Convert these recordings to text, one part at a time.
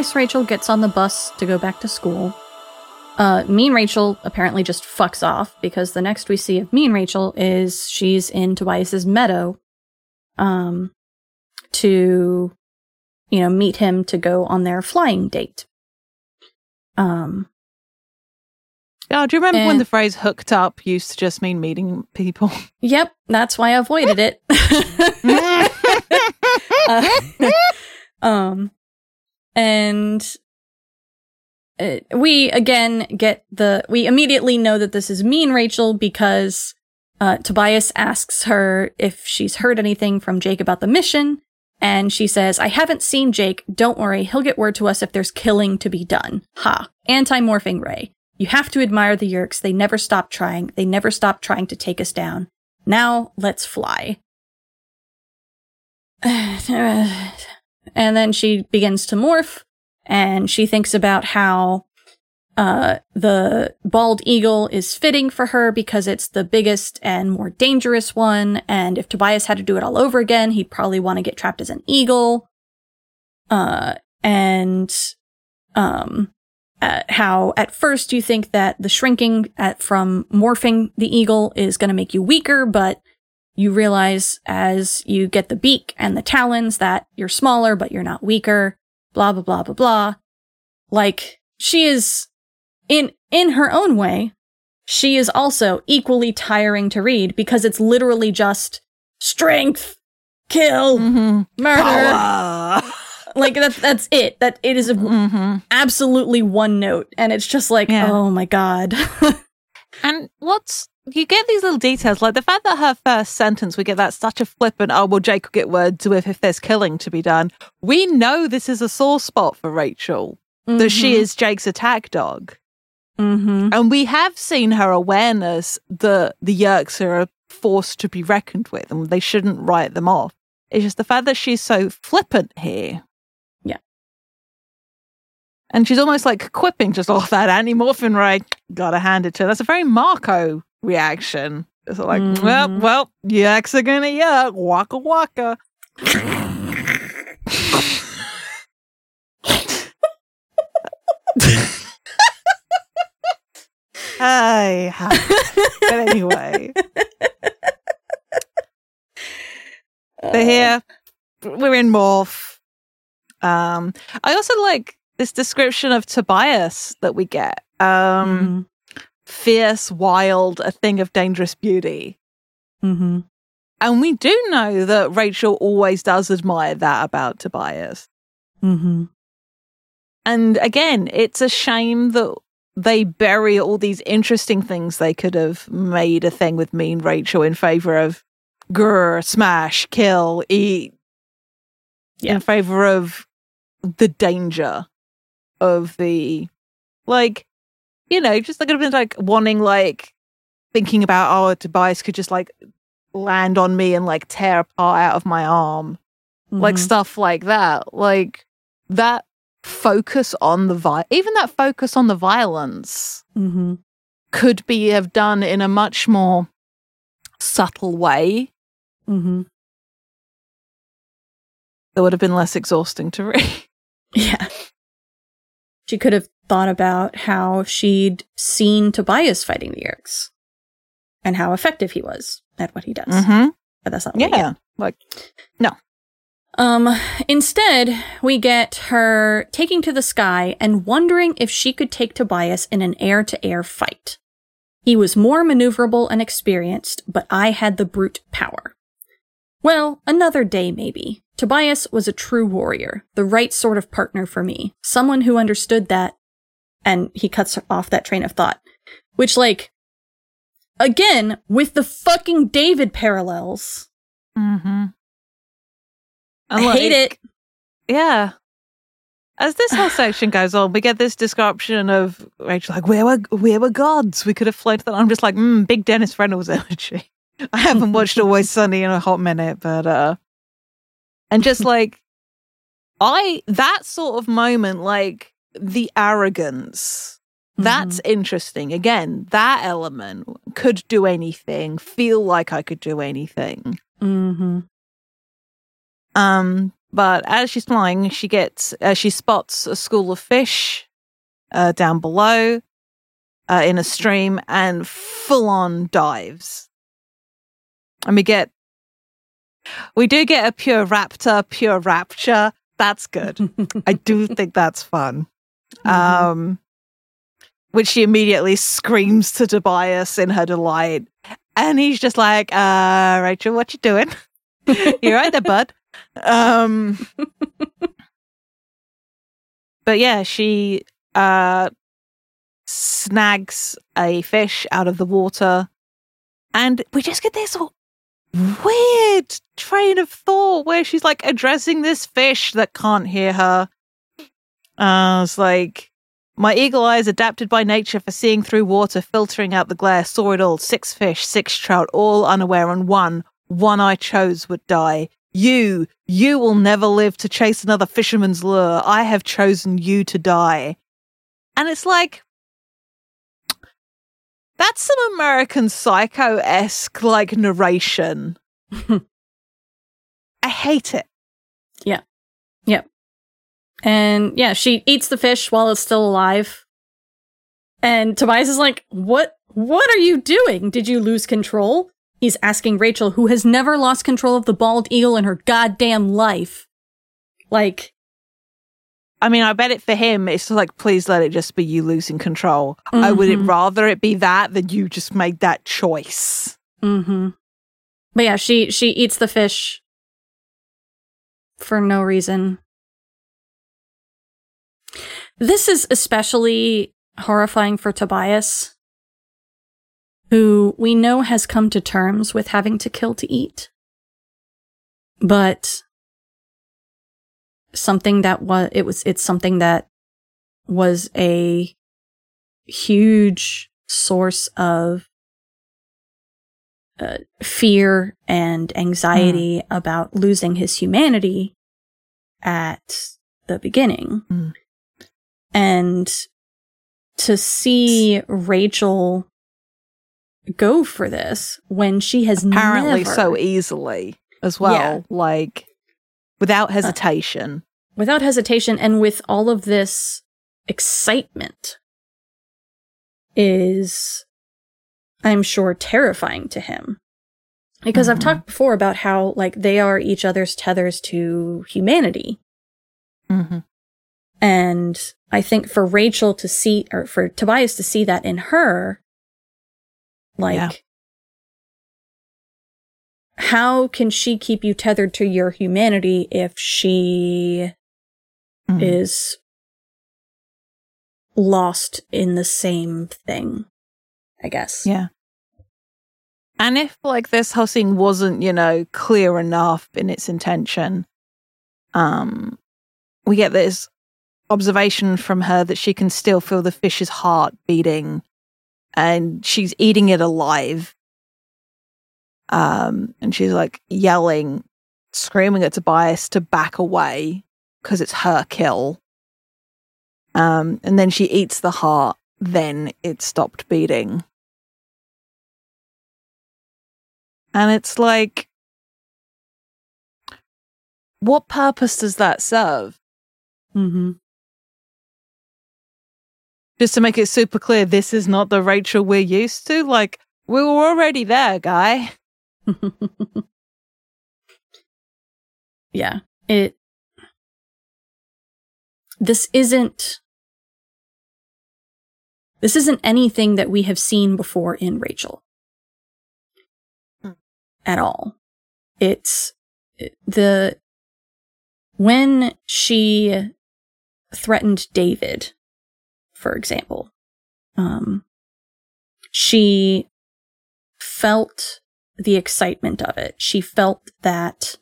Nice Rachel gets on the bus to go back to school. Uh, mean Rachel apparently just fucks off because the next we see of Mean Rachel is she's in Tobias's meadow, um, to, you know, meet him to go on their flying date. Um, Oh, do you remember when the phrase hooked up used to just mean meeting people? yep, that's why I avoided it. Uh, um, and uh, we again get the we immediately know that this is mean Rachel because uh, Tobias asks her if she's heard anything from Jake about the mission, and she says, "I haven't seen Jake. Don't worry, he'll get word to us if there's killing to be done." Ha! Anti-morphing ray. You have to admire the Yeerks. They never stop trying. They never stop trying to take us down. Now let's fly. And then she begins to morph and she thinks about how uh, the bald eagle is fitting for her because it's the biggest and more dangerous one. And if Tobias had to do it all over again, he'd probably want to get trapped as an eagle. Uh, and um, how at first you think that the shrinking at, from morphing the eagle is going to make you weaker, but you realize as you get the beak and the talons that you're smaller, but you're not weaker, blah, blah, blah, blah, blah. Like, she is, in, in her own way, she is also equally tiring to read because it's literally just strength, kill, Mm-hmm. murder. Like, that, that's it. That it is a, mm-hmm. absolutely one note. And it's just like, Yeah. oh my God. And what's you get these little details, like the fact that her first sentence, we get that such a flippant, oh, well, Jake will get words with if there's killing to be done. We know this is a sore spot for Rachel, that she is Jake's attack dog. Mm-hmm. And we have seen her awareness that the Yeerks are a force to be reckoned with and they shouldn't write them off. It's just the fact that she's so flippant here. Yeah. And she's almost like quipping just off that anti-morphin ray. Gotta hand it to her. That's a very Marco reaction. It's like, well, Mhm. well, Yeerks are gonna yuck, waka waka. Hey, but anyway, they're here. We're in Morph. Um, I also like this description of Tobias that we get. Um, Mhm. Fierce, wild, a thing of dangerous beauty. Mhm. And we do know that Rachel always does admire that about Tobias. Mhm. And again, it's a shame that they bury all these interesting things they could have made a thing with Mean Rachel in favor of grr, smash, kill, eat. Yeah. In favor of the danger of the, like, you know, just like have been like wanting, like, thinking about, oh, Tobias could just like land on me and like tear a part out of my arm like Mhm. stuff like that like that focus on the vi- even that focus on the violence Mhm. could be have done in a much more subtle way Mhm. that would have been less exhausting to read Yeah. She could have thought about how she'd seen Tobias fighting the Yeerks and how effective he was at what he does. mm-hmm. But that's not what yeah like no. Um, instead, we get her taking to the sky and wondering if she could take Tobias in an air to air fight. He was more maneuverable and experienced, but I had the brute power. Well, another day maybe. Tobias was a true warrior, the right sort of partner for me, someone who understood that. And he cuts off that train of thought, which, like, again, with the fucking David parallels. mm-hmm. I hate it. yeah as this whole section goes on, we get this description of Rachel like, "Where were where were gods? We could have flown to that." I'm just like, mm, "Big Dennis Reynolds energy." I haven't watched Always Sunny in a hot minute, but uh, and just like I that sort of moment, like the arrogance, that's interesting. Again, that element could do anything, feel like I could do anything. Mm-hmm. Um, but as she's flying, she gets uh, she spots a school of fish uh, down below uh, in a stream and full on dives. And we get we do get a pure raptor, pure rapture. That's good. I do think that's fun. Mm-hmm. Um, which she immediately screams to Tobias in her delight. And he's just like, uh, Rachel, what you doing? You're right there, bud. Um, but yeah, she uh, snags a fish out of the water. And we just get this weird train of thought where she's like addressing this fish that can't hear her. Uh, it's like, my eagle eyes adapted by nature for seeing through water, filtering out the glare, saw it all. Six fish, six trout, all unaware, and one, one I chose would die. You, you will never live to chase another fisherman's lure. I have chosen you to die. And it's like, that's some American Psycho esque like narration. I hate it. And yeah, she eats the fish while it's still alive. And Tobias is like, "What what are you doing? Did you lose control?" He's asking Rachel, who has never lost control of the bald eagle in her goddamn life. Like, I mean, I bet it for him, it's like, please let it just be you losing control. I would Mhm. rather it be that than you just made that choice. mm-hmm. But yeah, she she eats the fish for no reason. This is especially horrifying for Tobias, who we know has come to terms with having to kill to eat. But something that was it was it's something that was a huge source of uh, fear and anxiety about losing his humanity at the beginning. Mm. And to see Rachel go for this when she has Apparently, never, so easily as well. Yeah. Like, without hesitation. without hesitation and with all of this excitement is i'm sure terrifying to him because i've Mhm. talked before about how like they are each other's tethers to humanity Mm-hmm. And i think for rachel to see or for tobias to see that in her like Yeah. how can she keep you tethered to your humanity if she Mm. is lost in the same thing, I guess. Yeah. And if like this whole thing wasn't, you know, clear enough in its intention, um, we get this observation from her that she can still feel the fish's heart beating and she's eating it alive. Um, and she's like yelling, screaming at Tobias to back away because it's her kill. Um, and then she eats the heart, then it stopped beating. And it's like, what purpose does that serve? Mm-hmm. Just to make it super clear, this is not the Rachel we're used to. Like, we were already there, guy. yeah. It. This isn't. This isn't anything that we have seen before in Rachel. At all. It's the. When she threatened David, for example, um, she felt the excitement of it. She felt that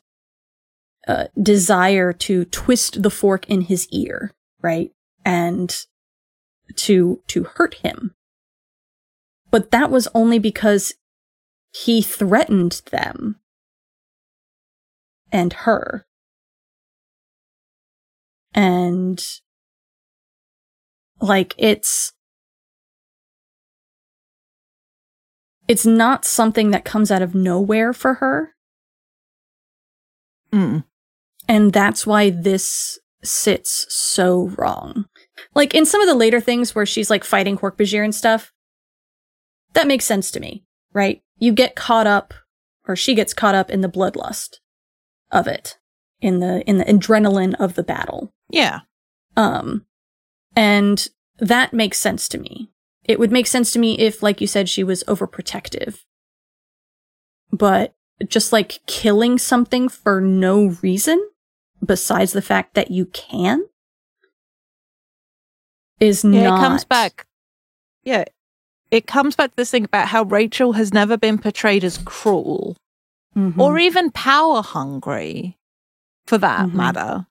uh, desire to twist the fork in his ear, right? And to to hurt him. But that was only because he threatened them and her. And like it's it's not something that comes out of nowhere for her. Mm. And that's why this sits so wrong. Like in some of the later things where she's like fighting Hork-Bajir and stuff, that makes sense to me, right? You get caught up, or she gets caught up in the bloodlust of it, in the in the adrenaline of the battle. Yeah. Um, and that makes sense to me. It would make sense to me if, like you said, she was overprotective. But just like killing something for no reason, besides the fact that you can, is Yeah, not. it comes back. Yeah, it comes back to this thing about how Rachel has never been portrayed as cruel Mhm. or even power hungry, for that Mhm. matter.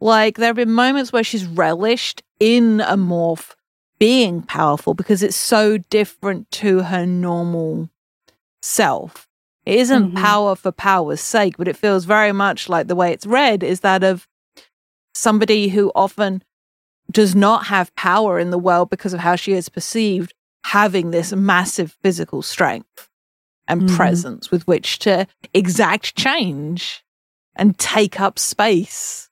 Like there have been moments where she's relished in a morph being powerful because it's so different to her normal self. It isn't Mhm. power for power's sake, but it feels very much like the way it's read is that of somebody who often does not have power in the world because of how she is perceived, having this massive physical strength and Mhm. presence with which to exact change and take up space.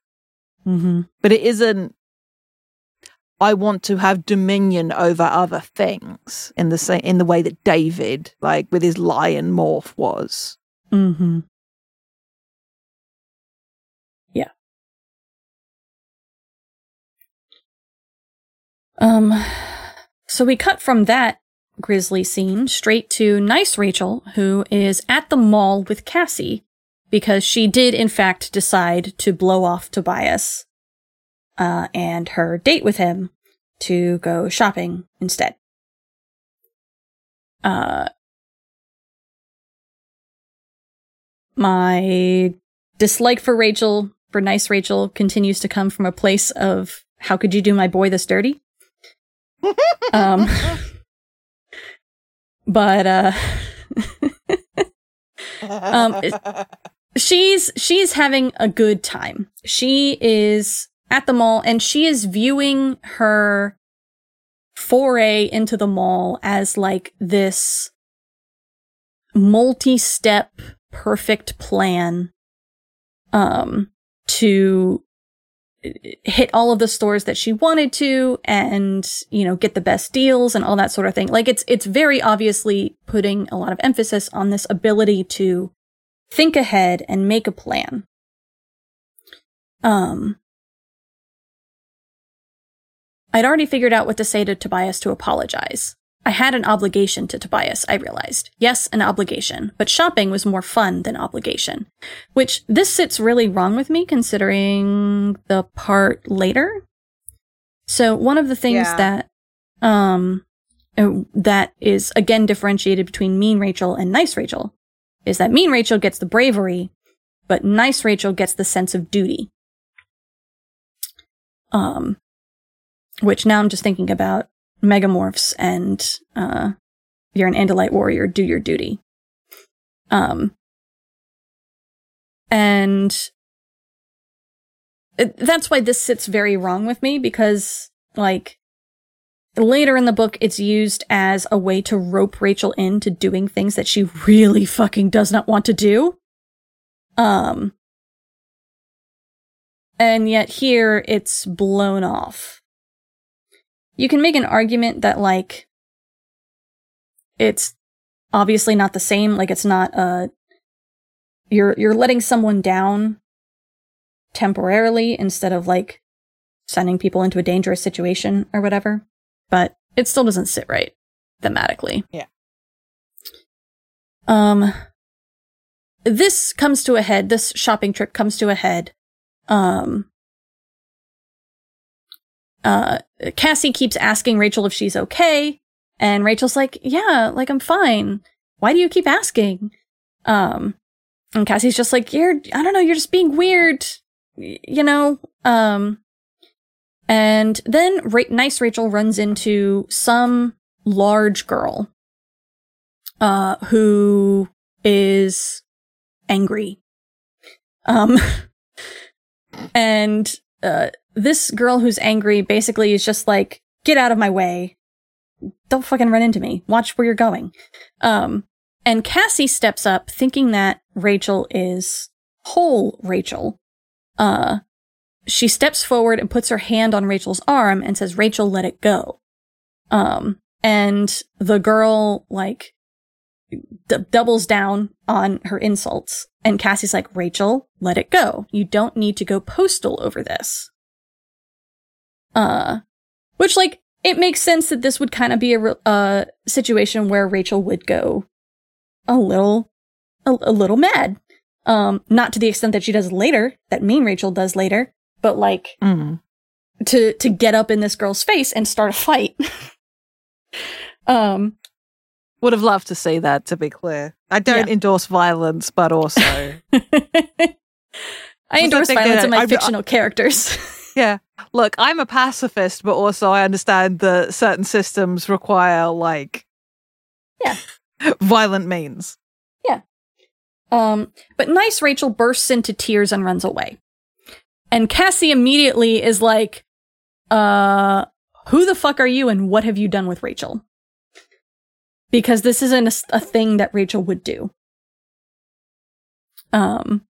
Mhm. But it isn't, I want to have dominion over other things in the same, in the way that David, like with his lion morph was. Mm-hmm. Yeah. Um, so we cut from that grisly scene straight to nice Rachel, who is at the mall with Cassie because she did, in fact, decide to blow off Tobias uh, and her date with him to go shopping instead. Uh, my dislike for Rachel, for nice Rachel, continues to come from a place of how could you do my boy this dirty? um, but uh, Um, it- she's she's having a good time. She is at the mall and she is viewing her foray into the mall as like this multi-step perfect plan um to hit all of the stores that she wanted to and you know get the best deals and all that sort of thing like it's it's very obviously putting a lot of emphasis on this ability to think ahead and make a plan um I'd already figured out what to say to Tobias to apologize. I had an obligation to Tobias, I realized. Yes, an obligation, but shopping was more fun than obligation. Which this sits really wrong with me considering the part later. So one of the things Yeah. that um uh, that is again differentiated between mean Rachel and nice Rachel is that mean Rachel gets the bravery, but nice Rachel gets the sense of duty. Um which now I'm just thinking about megamorphs and uh you're an Andalite warrior, do your duty. Um and it- that's why this sits very wrong with me because like later in the book it's used as a way to rope Rachel into doing things that she really fucking does not want to do. Um and yet here it's blown off. You can make an argument that like it's obviously not the same, like it's not uh you're you're letting someone down temporarily instead of like sending people into a dangerous situation or whatever, but it still doesn't sit right thematically. Yeah. Um this comes to a head, this shopping trip comes to a head. Um uh Cassie keeps asking Rachel if she's okay, and Rachel's like, "Yeah, like I'm fine. Why do you keep asking?" Um and Cassie's just like, "You're I don't know, you're just being weird." You know, um and then Ra- nice Rachel runs into some large girl uh who is angry. Um and uh this girl who's angry basically is just like get out of my way. Don't fucking run into me. Watch where you're going. Um and Cassie steps up thinking that Rachel is whole Rachel Uh, she steps forward and puts her hand on Rachel's arm and says, Rachel, let it go. Um, and the girl, like, d- doubles down on her insults. And Cassie's like, Rachel, let it go. You don't need to go postal over this. Uh, which, like, it makes sense that this would kind of be a re- uh, situation where Rachel would go a little, a, a little mad. Um, not to the extent that she does later, that mean Rachel does later, but like, Mm. to to get up in this girl's face and start a fight. um Would have loved to see that, to be clear. I don't Yeah. endorse violence, but also, I endorse violence in my I'm- fictional characters. yeah. Look, I'm a pacifist, but also I understand that certain systems require, like, Yeah. violent means. Yeah. Um but nice Rachel bursts into tears and runs away. And Cassie immediately is like uh who the fuck are you and what have you done with Rachel? Because this isn't a thing that Rachel would do. Um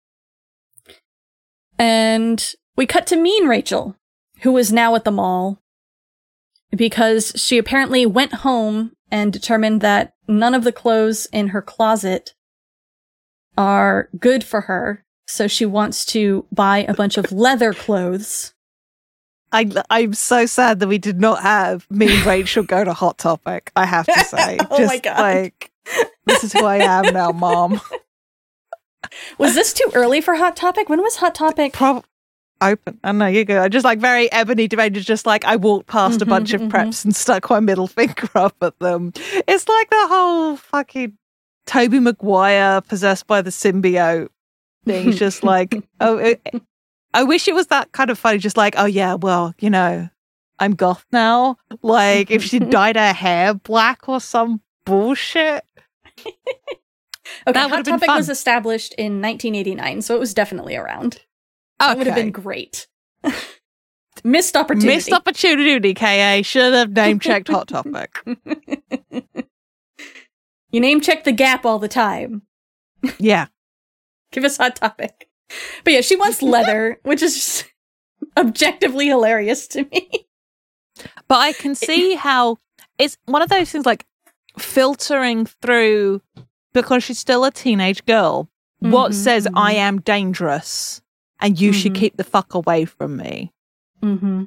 and we cut to mean Rachel, who is now at the mall because she apparently went home and determined that none of the clothes in her closet are good for her. So she wants to buy a bunch of leather clothes. I, I'm so sad that we did not have me and Rachel go to Hot Topic. I have to say, Oh just my God. like this is who I am now, Mom. Was this too early for Hot Topic? When was Hot Topic? Prob open. I know you go. I just like very ebony is just like I walked past a Mhm, bunch of mhm. preps and stuck my middle finger up at them. It's like the whole fucking Tobey Maguire possessed by the symbiote thing. It's just like oh. It, I wish it was that kind of funny, just like, oh yeah, well, you know, I'm goth now. Like if she dyed her hair black or some bullshit. Okay, That Hot Topic was established in 1989, so it was definitely around. That would have been great. Missed opportunity. Missed opportunity, KA. Should have name checked Hot Topic. you name check the gap all the time. Yeah. Give us Hot Topic. But yeah, she wants leather, which is just objectively hilarious to me. But I can see how it's one of those things like filtering through because she's still a teenage girl. What Mhm, says I mhm. am dangerous and you should Mhm. keep the fuck away from me? Mm-hmm.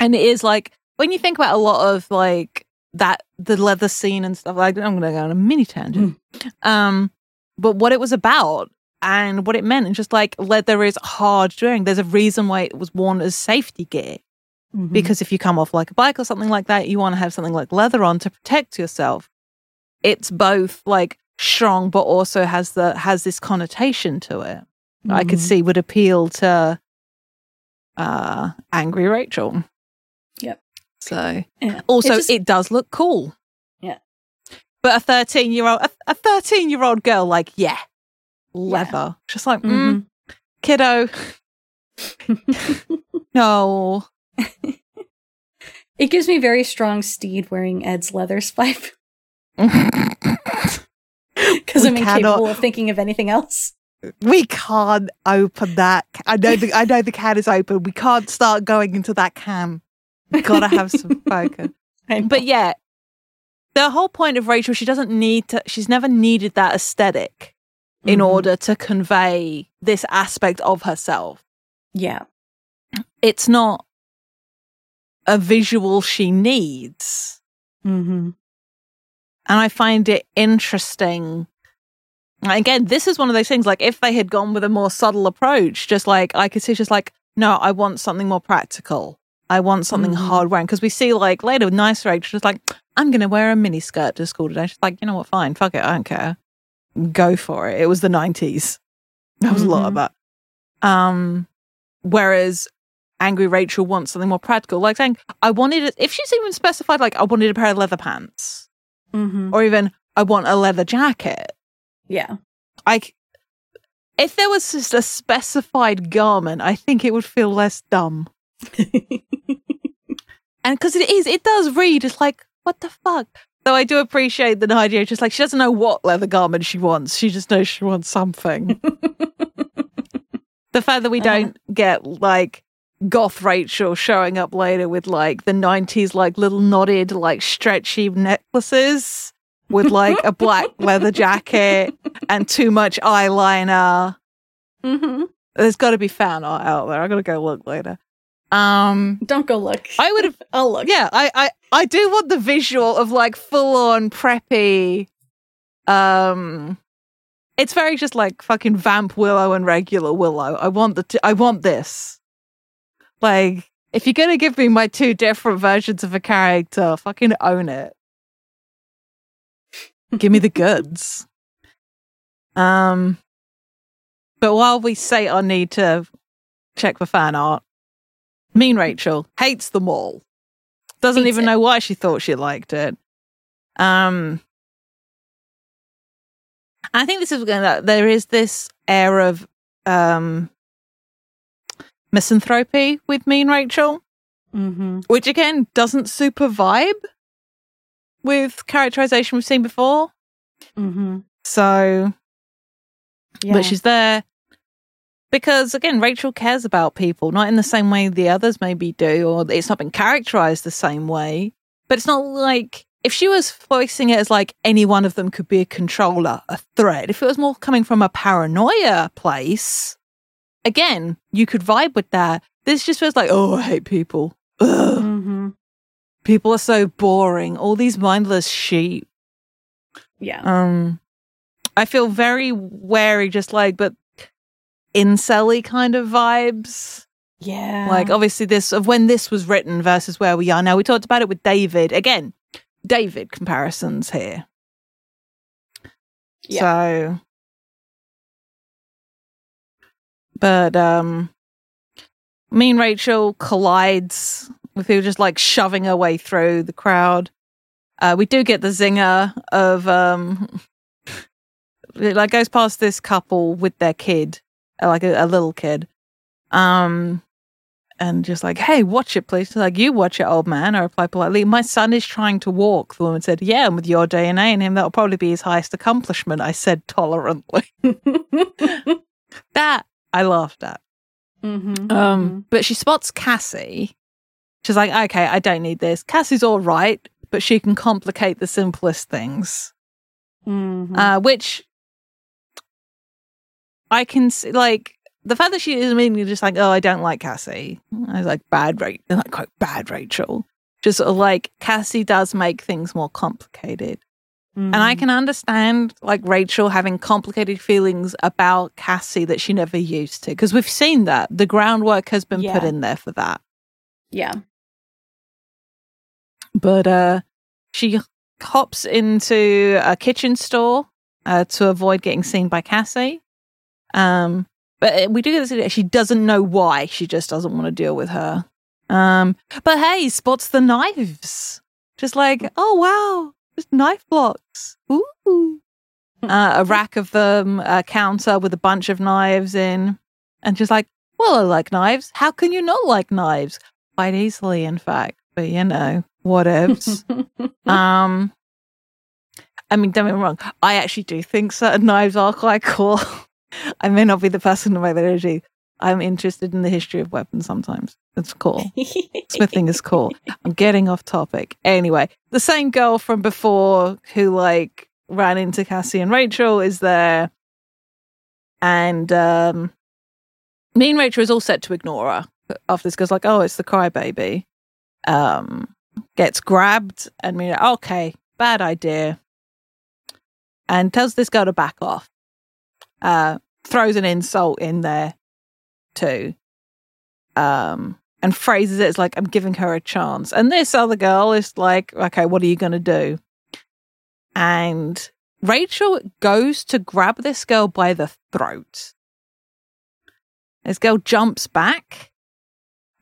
And it is like when you think about a lot of like that the leather scene and stuff. Like I'm going to go on a mini tangent. Um, but what it was about and what it meant, and just like leather is hard wearing. There's a reason why it was worn as safety gear. Mm-hmm. because if you come off like a bike or something like that, you want to have something like leather on to protect yourself. It's both like strong, but also has the has this connotation to it. I could Mhm. see would appeal to uh angry Rachel. Yep. So Yeah. also It just- it does look cool. Yeah. But a thirteen year old a thirteen year old girl, like, yeah, leather. Just like, mm, Mhm. kiddo. no. It gives me very strong Stede wearing Ed's leather spipe because I'm cannot- incapable of thinking of anything else. We can't open that. I know the I know the can is open. We can't start going into that can. Gotta have some focus. But yeah, the whole point of Rachel, she doesn't need to. She's never needed that aesthetic in Mhm. order to convey this aspect of herself. yeah, It's not a visual she needs, mm-hmm. and I find it interesting. Again, this is one of those things. Like, if they had gone with a more subtle approach, just like I could see, just like, no, I want something more practical. I want something Mhm. hard wearing because we see like later with nice Rachel, she's like, I'm gonna wear a mini skirt to school today. She's like, you know what, fine, fuck it, I don't care. Go for it. It was the nineties. There was a lot of that. Um, whereas angry Rachel wants something more practical, like saying, I wanted it. If she's even specified, like, I wanted a pair of leather pants, Mm-hmm. or even I want a leather jacket. yeah, I, if there was just a specified garment, I think it would feel less dumb. And because it is, it does read. It's like, what the fuck? Though I do appreciate that Nadia just like she doesn't know what leather garment she wants. She just knows she wants something. The fact that we Uh-huh. don't get like goth Rachel showing up later with like the 90s like little knotted like stretchy necklaces with like a black leather jacket and too much eyeliner. hmm There's got to be fan art out there. I got to go look later. Um Don't go look. I would have I'll look. yeah, I, I I do want the visual of like full on preppy. Um, it's very just like fucking vamp Willow and regular Willow. I want the t- I want this. Like, if you're gonna give me my two different versions of a character, fucking own it. give me the goods. Um, but while we say I need to check for fan art, Mean Rachel hates them all. Doesn't Hates even it. know why she thought she liked it. Um, I think this is going to, there is this air of um, misanthropy with Mean Rachel, Mm-hmm. which again doesn't super vibe with characterization we've seen before. Mm-hmm. So, Yeah. but she's there because again, Rachel cares about people, not in the same way the others maybe do, or it's not been characterized the same way. But it's not like if she was voicing it as like any one of them could be a controller, a threat. If it was more coming from a paranoia place, again, you could vibe with that. This just feels like, oh, I hate people. Ugh, mm-hmm. people are so boring. All these mindless sheep. Yeah. Um, I feel very wary, just like, but incelly kind of vibes. Yeah. Like, obviously, this of when this was written versus where we are now. We talked about it with David. Again, David comparisons here. Yeah. So, but um, me and Rachel collides with people just like shoving her way through the crowd. Uh, we do get the zinger of um, it like goes past this couple with their kid, like a, a little kid, um, and just like, hey, watch it, please. She's like, you watch it, old man. I reply politely, my son is trying to walk. The woman said, yeah, and with your DNA in him, that'll probably be his highest accomplishment. I said tolerantly. that I laughed at. mm-hmm. Um, but she spots Cassie. She's like, okay, I don't need this. Cassie's all right, but she can complicate the simplest things. mm-hmm. Uh, which I can see, like the fact that she is immediately just like, oh, I don't like Cassie. I was like, bad Rachel, like quite bad Rachel. Just sort of like Cassie does make things more complicated. And I Mhm. can understand like Rachel having complicated feelings about Cassie that she never used to because we've seen that the groundwork has been put in there for that. Yeah. But uh she hops into a kitchen store uh, to avoid getting seen by Cassie. Um but uh, we do get this idea. she doesn't know why, she just doesn't want to deal with her. Um but hey, spots the knives. Just like, oh wow, just knife blocks. Ooh. Uh, a rack of them, a counter with a bunch of knives in, and she's like, well, I like knives. How can you not like knives? Quite easily, in fact. But you know, whatevs. um, I mean, don't get me wrong. I actually do think certain knives are quite cool. I may not be the person to make that energy. I'm interested in the history of weapons sometimes. It's cool. Smithing is cool. I'm getting off topic. Anyway, the same girl from before who like ran into Cassie and Rachel is there. And um me and Rachel is all set to ignore her. After this goes like, oh, it's the crybaby. Um gets grabbed and me okay, bad idea. And tells this girl to back off. Uh throws an insult in there too. Um and phrases it as like, I'm giving her a chance. And this other girl is like, okay, what are you going to do? And Rachel goes to grab this girl by the throat. This girl jumps back.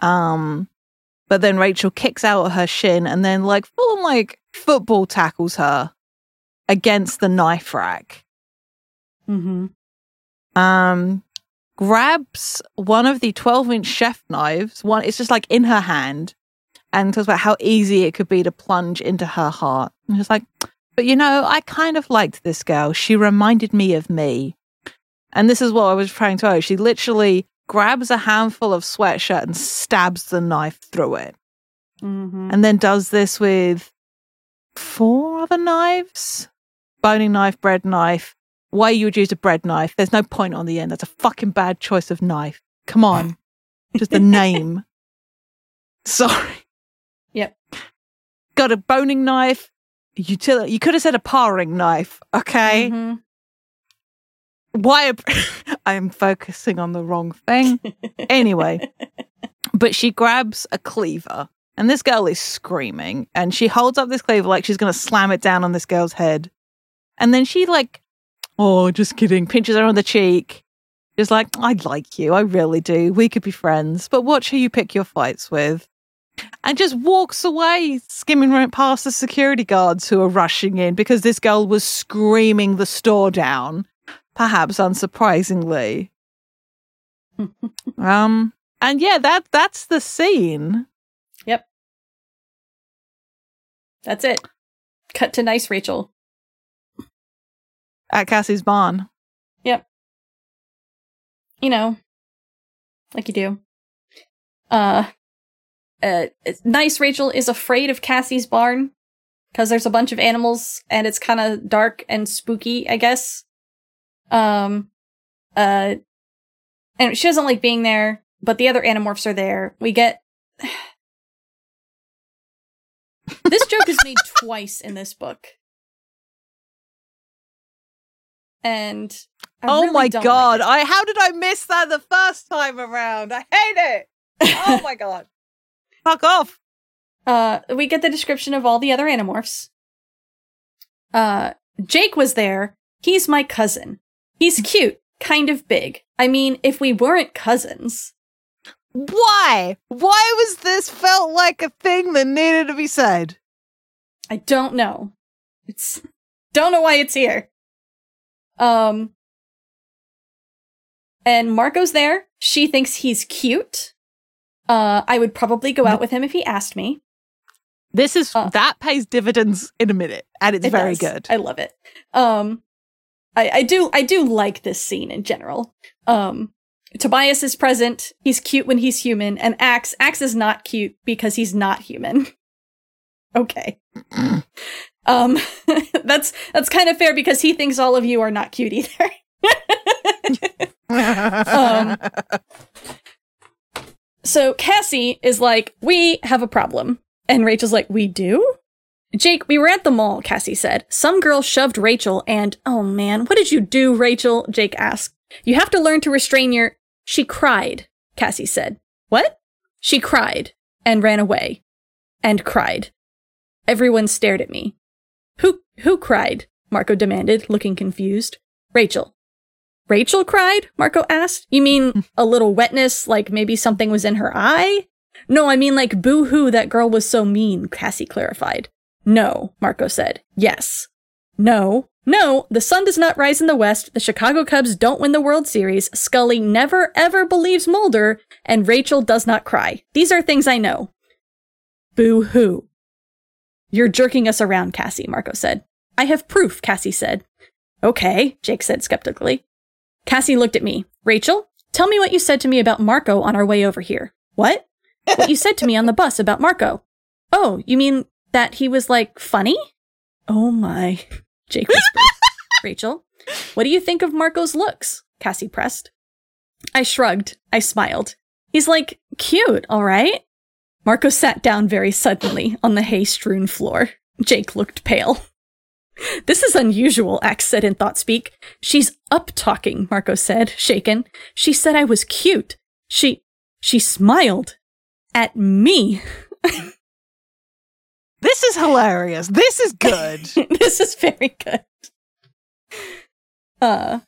Um, but then Rachel kicks out her shin and then, like, full on, like, football tackles her against the knife rack mm-hmm. Um grabs one of the 12 inch chef knives one it's just like in her hand and talks about how easy it could be to plunge into her heart and just like but you know i kind of liked this girl she reminded me of me and this is what i was trying to tell she literally grabs a handful of sweatshirt and stabs the knife through it. Mm-hmm. And then does this with four other knives boning knife, bread knife. Why you would use a bread knife? There's no point on the end. That's a fucking bad choice of knife. Come on. Just the name. Sorry. Yep. Got a boning knife. Utility. You could have said a paring knife. Okay. Mhm. Why? A, I'm focusing on the wrong thing. Anyway, but she grabs a cleaver and this girl is screaming and she holds up this cleaver like she's going to slam it down on this girl's head. And then she like, oh, just kidding, pinches her on the cheek. Just like, I'd like you. I really do. We could be friends, but watch who you pick your fights with. And just walks away, skimming right past the security guards who are rushing in because this girl was screaming the store down, perhaps unsurprisingly. um, and yeah, that that's the scene. Yep. That's it. Cut to nice Rachel. At Cassie's barn. Yep. You know, like you do. Uh, uh, nice Rachel is afraid of Cassie's barn because there's a bunch of animals and it's kind of dark and spooky, I guess. Um, uh, and she doesn't like being there, but the other animorphs are there. We get. this joke is made twice in this book. And I oh really my like god! it. I how did I miss that the first time around? I hate it. Oh my god! Fuck off! Uh, we get the description of all the other animorphs. Uh, Jake was there. He's my cousin. He's cute, kind of big. I mean, if we weren't cousins. Why? Why was this felt like a thing that needed to be said? I don't know. It's don't know why it's here. Um and Marco's there. She thinks he's cute. Uh I would probably go out with him if he asked me. This is Uh. that pays dividends in a minute, and it's It very does. good. I love it. Um, I, I do I do like this scene in general. Um, Tobias is present. He's cute when he's human, and Ax Ax is not cute because he's not human. okay. um, that's that's kind of fair because he thinks all of you are not cute either. Um, So Cassie is like, "We have a problem," and Rachel's like, "We do." Jake, we were at the mall, Cassie said. Some girl shoved Rachel and, oh man, what did you do, Rachel? Jake asked. You have to learn to restrain your. She cried, Cassie said. What? She cried and ran away and cried. Everyone stared at me. Who, who cried? Marco demanded, looking confused. Rachel. Rachel cried? Marco asked. You mean hmm. a little wetness, like maybe something was in her eye? No, I mean like boo hoo, that girl was so mean, Cassie clarified. No, Marco said. Yes. No. No, the sun does not rise in the west, the Chicago Cubs don't win the World Series, Scully never ever believes Mulder, and Rachel does not cry. These are things I know. Boo hoo. You're jerking us around, Cassie, Marco said. I have proof, Cassie said. Okay, Jake said skeptically. Cassie looked at me. Rachel, tell me what you said to me about Marco on our way over here. What? What you said to me on the bus about Marco. Oh, you mean that he was like funny? Oh my. Jake whispered. Rachel, what do you think of Marco's looks? Cassie pressed. I shrugged. I smiled. He's like, cute, all right? Marco sat down very suddenly on the hay strewn floor. Jake looked pale. This is unusual, Ax said in thought speak. She's up talking, Marco said, shaken. She said I was cute. She, she smiled at me. this is hilarious. This is good. this is very good. Uh,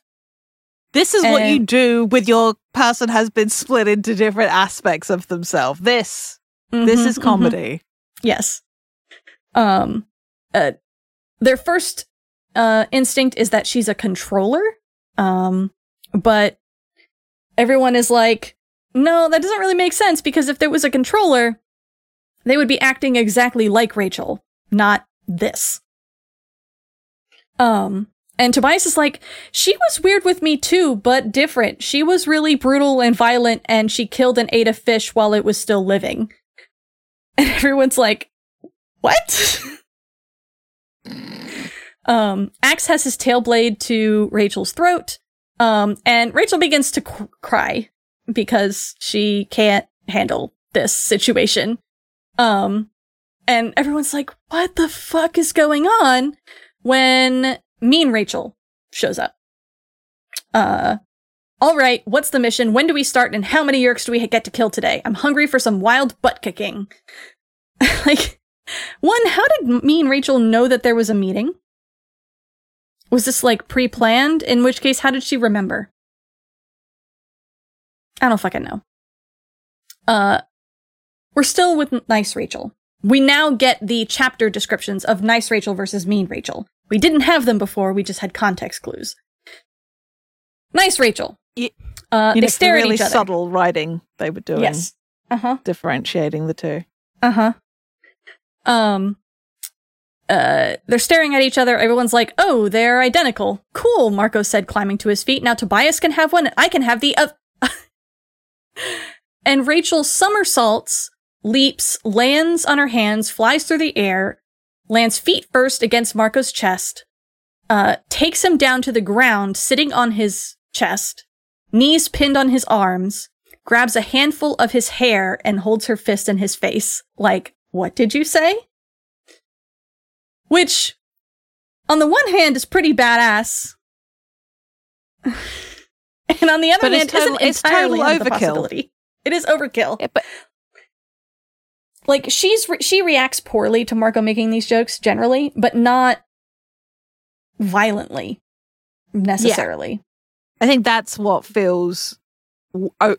this is what you do with your person has been split into different aspects of themselves. This, this mhm, is mhm. comedy. Yes. Um, uh, their first uh instinct is that she's a controller. Um, but everyone is like, no, that doesn't really make sense because if there was a controller, they would be acting exactly like Rachel, not this. Um, and Tobias is like, she was weird with me too, but different. She was really brutal and violent, and she killed and ate a fish while it was still living. And everyone's like, what? um, Ax has his tail blade to Rachel's throat. Um, and Rachel begins to c- cry because she can't handle this situation. Um, and everyone's like, what the fuck is going on? When mean Rachel shows up. Uh, all right, what's the mission? When do we start? And how many Yeerks do we get to kill today? I'm hungry for some wild butt kicking. like, one, how did Mean Rachel know that there was a meeting? Was this like pre planned? In which case, how did she remember? I don't fucking know. Uh, we're still with Nice Rachel. We now get the chapter descriptions of Nice Rachel versus Mean Rachel. We didn't have them before, we just had context clues. Nice Rachel. You- uh, You they know, stare really at each other. subtle writing they were doing, Yes. Uh huh. differentiating the two. Uh huh. Um. Uh, they're staring at each other. Everyone's like, "Oh, they're identical." Cool, Marco said, climbing to his feet. Now Tobias can have one, and I can have the other. and Rachel somersaults, leaps, lands on her hands, flies through the air, lands feet first against Marco's chest, uh, takes him down to the ground, sitting on his chest, knees pinned on his arms, grabs a handful of his hair and holds her fist in his face. Like, what did you say? Which, on the one hand, is pretty badass. and on the other But hand, it's total- isn't entirely total overkill. possibility. It is overkill. Yeah, but Like she's re- she reacts poorly to Marco making these jokes generally, but not violently necessarily. I think that's what feels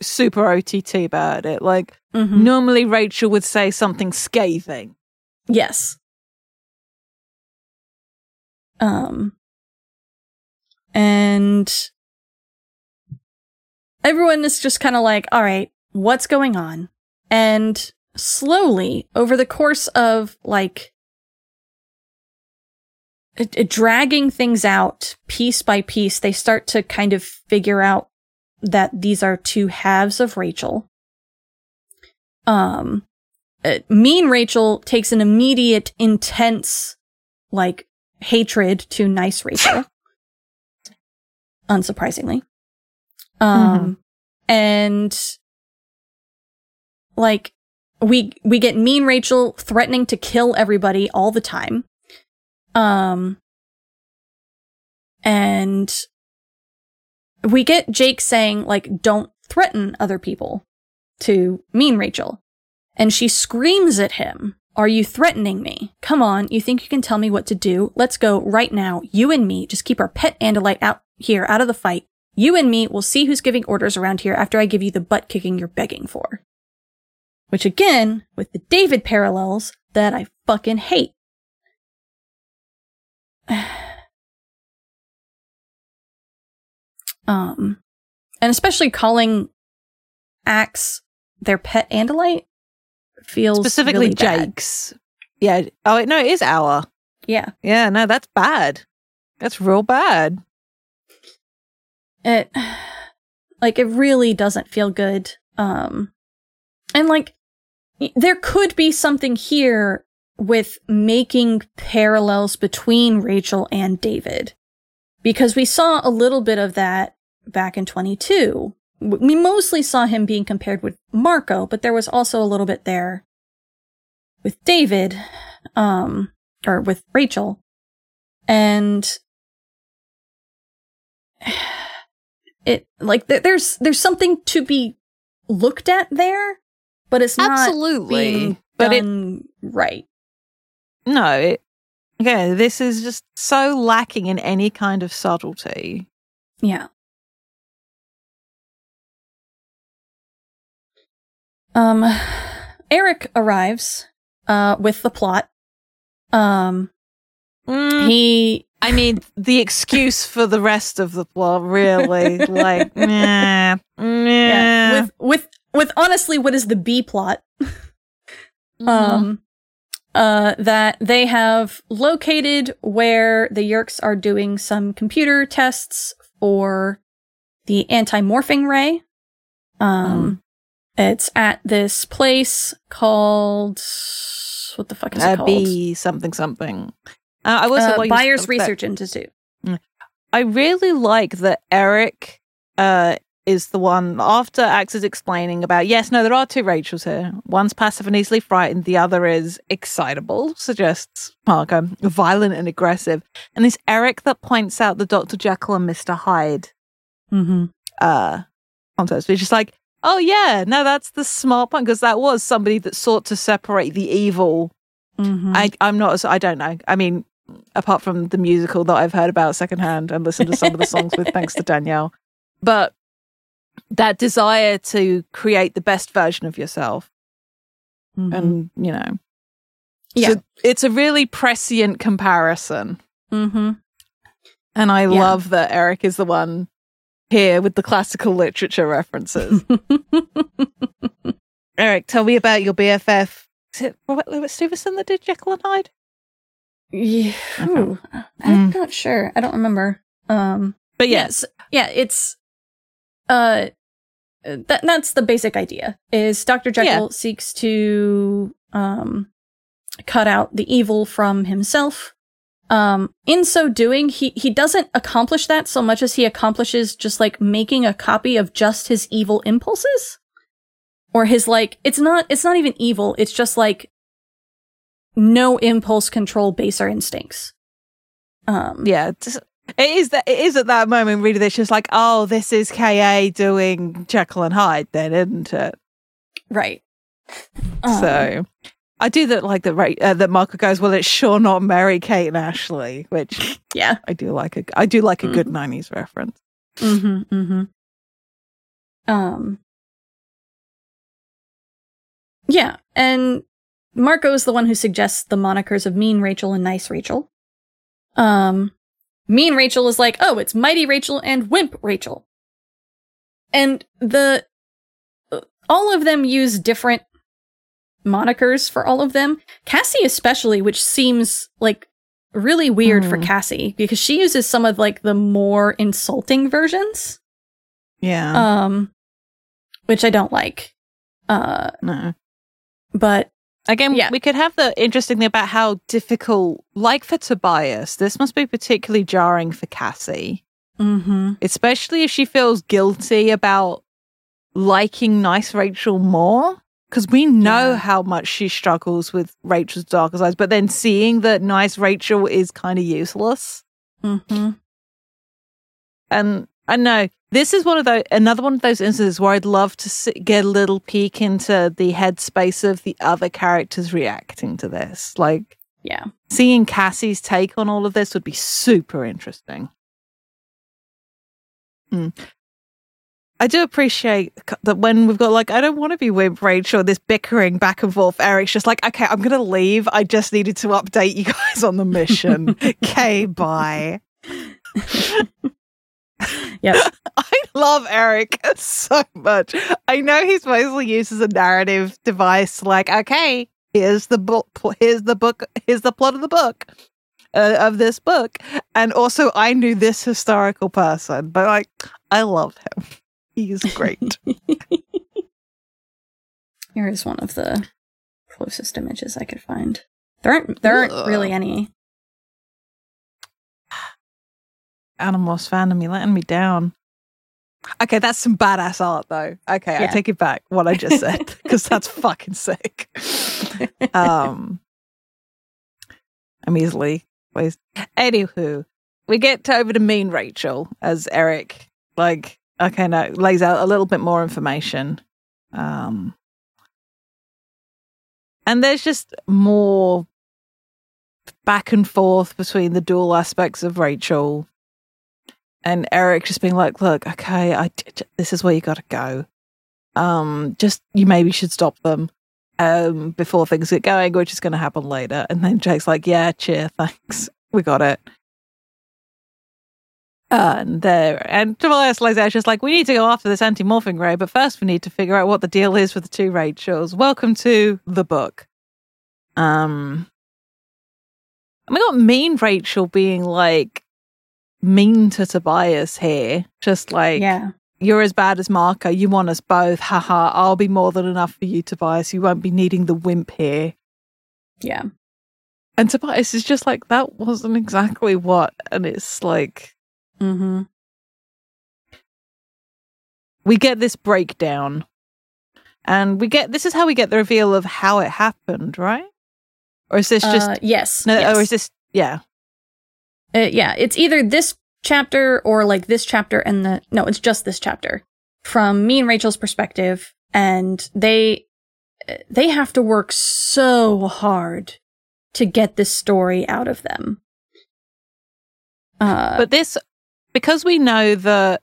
super OTT about it. Like Mhm. normally Rachel would say something scathing. Yes. Um and everyone is just kind of like, "All right, what's going on?" And slowly over the course of like dragging things out piece by piece, they start to kind of figure out that these are two halves of Rachel. Um uh, mean Rachel takes an immediate, intense, like, hatred to nice Rachel. Unsurprisingly. Um, and, like, we, we get mean Rachel threatening to kill everybody all the time. Um, and we get Jake saying, like, don't threaten other people to mean Rachel. And she screams at him, Are you threatening me? Come on, you think you can tell me what to do? Let's go right now. You and me, just keep our pet Andalite out here, out of the fight. You and me will see who's giving orders around here after I give you the butt kicking you're begging for. Which again, with the David parallels that I fucking hate. Um, and especially calling Ax their pet Andalite feels Specifically really. Jake's. Yeah. Oh, no, it is our. Yeah, Yeah, no, that's bad. That's real bad. it like it really doesn't feel good. Um, and like there could be something here with making parallels between Rachel and David because we saw a little bit of that back in 22. We mostly saw him being compared with Marco, but there was also a little bit there with David, um, or with Rachel. And it, like, there- there's, there's something to be looked at there, but it's not Absolutely. being But it, right. no, it, okay, this is just so lacking in any kind of subtlety. Yeah. Um, Erek arrives, uh, with the plot. Um, Mm, he, I mean, the excuse for the rest of the plot, really, like, nah, yeah, with, with, with honestly what is the B plot. Mhm. Um, uh, that they have located where the Yeerks are doing some computer tests for the anti-morphing ray. Um, it's at this place called what the fuck is it Uh, called? B something something. Uh, I was Uh, Buyers you Research Institute. I really like that Erek uh, is the one after Ax is explaining about yes, no, there are two Rachels here. One's passive and easily frightened, the other is excitable, suggests Marco, violent and aggressive. And it's Erek that points out the Dr. Jekyll and Mr. Hyde Mm-hmm. uh context. It's just like, oh yeah, no, that's the smart point, because that was somebody that sought to separate the evil Mm-hmm. I, I'm not. I don't know. I mean, apart from the musical that I've heard about secondhand and listened to some of the songs with, thanks to Danielle, but that desire to create the best version of yourself, and you know, yeah. so it's a really prescient comparison, mm-hmm. and I Yeah. love that Erek is the one here with the classical literature references. Erek, tell me about your BFF. Is it Robert Louis Stevenson that did Jekyll and Hyde? yeah. Okay. Ooh, I'm Mm. not sure. I don't remember. Um. But yes, yeah it's uh that that's the basic idea is dr jekyll seeks to um cut out the evil from himself um in so doing he he doesn't accomplish that so much as he accomplishes just like making a copy of just his evil impulses. Or his like it's not it's not even evil it's just like no impulse control baser instincts. Um yeah, it is that it is at that moment really that's just like, oh, this is KA doing Jekyll and Hyde, then, isn't it? right. Um, so I do that like that. Right, uh, that Marco goes, well, it's sure not Mary Kate and Ashley, which yeah I do like. A I do like a good '90s reference. Mm-hmm. Mm-hmm. Um. Yeah, and Marco is the one who suggests the monikers of Mean Rachel and Nice Rachel. Um, Mean Rachel is like, oh, it's Mighty Rachel and Wimp Rachel, and the uh, all of them use different monikers for all of them. Cassie especially, which seems like really weird for Hmm. Cassie because she uses some of like the more insulting versions Yeah, um which i don't like uh no. but Again, Yeah. we could have the interesting thing about how difficult, like for Tobias, this must be particularly jarring for Cassie. mm-hmm especially if she feels guilty about liking nice Rachel more. Because we know Yeah. how much she struggles with Rachel's darker sides, but then seeing that nice Rachel is kind of useless. mm-hmm And I know this is one of those, another one of those instances where I'd love to s get a little peek into the headspace of the other characters reacting to this. Like yeah seeing Cassie's take on all of this would be super interesting. Mm. I do appreciate that when we've got like, I don't want to be with Rachel, this bickering back and forth. Erek's just like, okay, I'm going to leave. I just needed to update you guys on the mission. okay, bye. yep I love Eric so much. I know he's mostly used as a narrative device. Like, okay, here's the book. Here's the book. Here's the plot of the book uh, of this book. And also, I knew this historical person, but like, I love him. He's great. here is one of the closest images i could find there aren't there aren't Ugh. really any Animorphs fandom, me letting me down. Okay, that's some badass art, though. Okay, I take it back what I just said because that's fucking sick. um, I'm easily pleased. Anywho, we get to over to Mean Rachel as Erek, like, okay, no, lays out a little bit more information. Um, and there's just more back and forth between the dual aspects of Rachel and Erek just being like, look, okay, I, this is where you got to go. Um, just you maybe should stop them um, before things get going, which is going to happen later. And then Jake's like, yeah, cheer, thanks. We got it. And there, and Tobias out just like, we need to go after this anti morphing ray, but first we need to figure out what the deal is with the two Rachels. Welcome to the book. Um, and we got mean Rachel being like mean to Tobias here, just like yeah. you're as bad as Marco. You want us both. Haha. I'll be more than enough for you, Tobias. You won't be needing the wimp here. Yeah. And Tobias is just like, that wasn't exactly what. And it's like, Mm-hmm. we get this breakdown. And we get this is how we get the reveal of how it happened, right? Or is this just uh, yes. no? yes. Or is this yeah? Uh, yeah, it's either this chapter or like this chapter and the no, it's just this chapter from Mean Rachel's perspective, and they they have to work so hard to get this story out of them. Uh, But this, because we know that,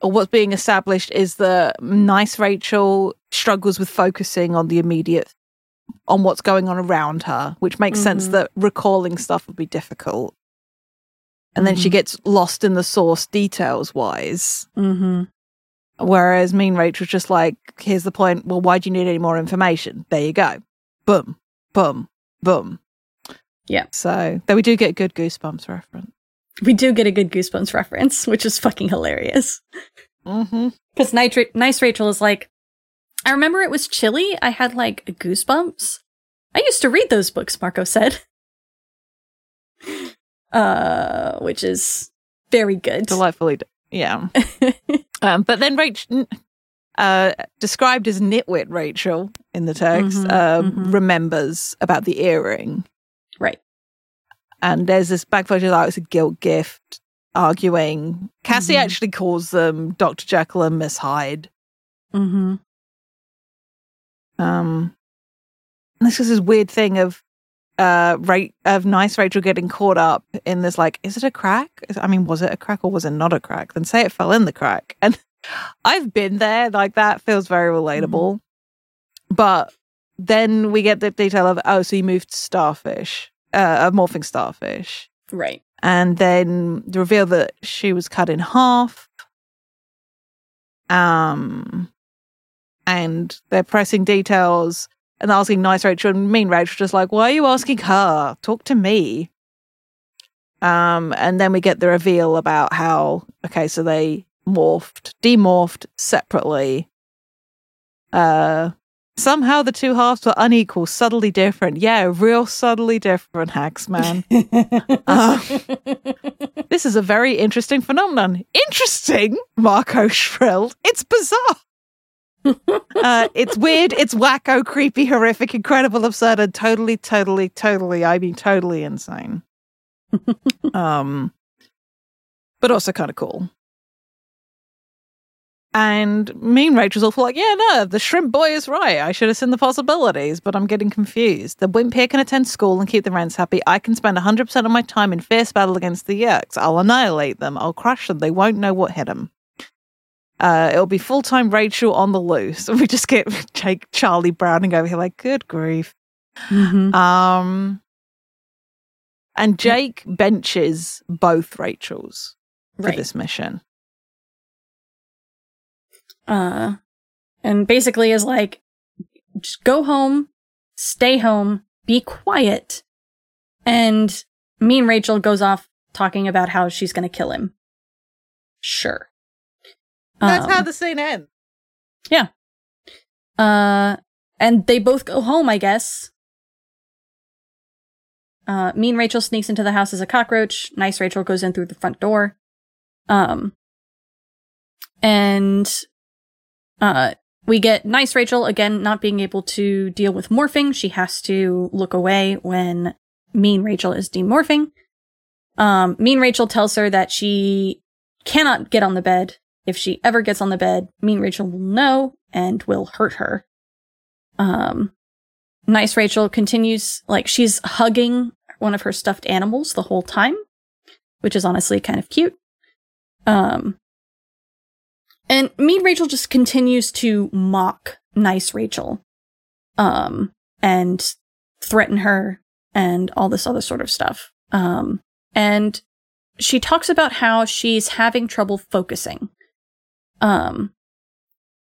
or what's being established is that nice Rachel struggles with focusing on the immediate, on what's going on around her, which makes sense Mhm. that recalling stuff would be difficult. And then she Mhm. gets lost in the source details wise. mhm. Whereas Mean Rachel's just like, here's the point. Well, why do you need any more information? There you go. Boom, boom, boom. Yeah. So, though we do get good Goosebumps reference. We do get a good Goosebumps reference, which is fucking hilarious. Mm-hmm. Because nice, nice Rachel is like, I remember it was chilly. I had like goosebumps. I used to read those books, Marco said. Uh, which is very good. Delightfully, d- yeah. um, but then Rachel, uh, described as nitwit Rachel in the text, Mhm, um, mhm. remembers about the earring. right. And there's this back like it's a guilt gift arguing. Cassie Mhm. actually calls them Dr. Jekyll and Miss Hyde. Mm-hmm. Um, and this is this weird thing of uh Ra- of nice Rachel getting caught up in this like is it a crack Is- I mean was it a crack or was it not a crack then say it fell in the crack and I've been there like that feels very relatable but then we get the detail of oh so you moved starfish uh a morphing starfish Right. and then the reveal that she was cut in half. Um, and they're pressing details and asking nice Rachel and mean Rachel, just like, why are you asking her? Talk to me. Um, and then we get the reveal about how okay, so they morphed, demorphed separately. Uh, somehow the two halves were unequal, subtly different. Yeah, real subtly different, Hacks man. Uh, This is a very interesting phenomenon. Interesting, Marco shrilled. It's bizarre. uh, it's weird, it's wacko, creepy, horrific, incredible, absurd, and totally, totally, totally, I mean, totally insane. um, but also kind of cool. And Mean Rachel's awful like, yeah, no, the shrimp boy is right. I should have seen the possibilities, but I'm getting confused. The wimp here can attend school and keep the rents happy. I can spend 100% of my time in fierce battle against the Yeerks. I'll annihilate them. I'll crush them. They won't know what hit them. Uh, it'll be full time Rachel on the loose. We just get Jake Charlie Browning over here, like, good grief. Mhm. Um, and Jake benches both Rachels for Right. this mission. Uh, and basically is like, just go home, stay home, be quiet. And Mean Rachel goes off talking about how she's going to kill him. Sure. That's Um, how the scene ends. Yeah. Uh, and they both go home, I guess. Uh, mean Rachel sneaks into the house as a cockroach. Nice Rachel goes in through the front door. Um, and, uh, we get nice Rachel again not being able to deal with morphing. She has to look away when mean Rachel is demorphing. Um, mean Rachel tells her that she cannot get on the bed. If she ever gets on the bed, mean Rachel will know and will hurt her. Um, nice Rachel continues, like, she's hugging one of her stuffed animals the whole time, which is honestly kind of cute. Um, and mean Rachel just continues to mock nice Rachel, um, and threaten her and all this other sort of stuff. Um, and she talks about how she's having trouble focusing. Um,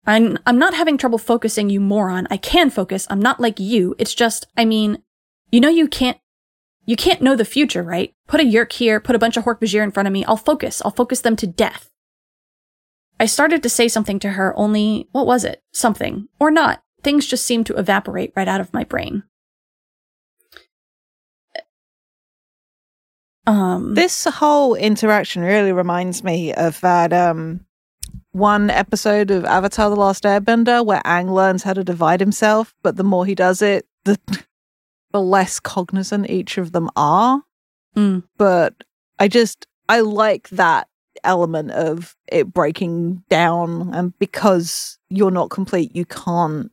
I'm I'm not having trouble focusing, you moron. I can focus. I'm not like you. It's just, I mean, you know you can't you can't know the future, right? Put a Yeerk here, put a bunch of Hork-Bajir in front of me. I'll focus. I'll focus them to death. I started to say something to her, only, what was it? Something. Or not. Things just seemed to evaporate right out of my brain. Um, This whole interaction really reminds me of that um, one episode of Avatar: The Last Airbender where Aang learns how to divide himself, but the more he does it, the the less cognizant each of them are. Mm. But I just I like that element of it breaking down, and because you're not complete, you can't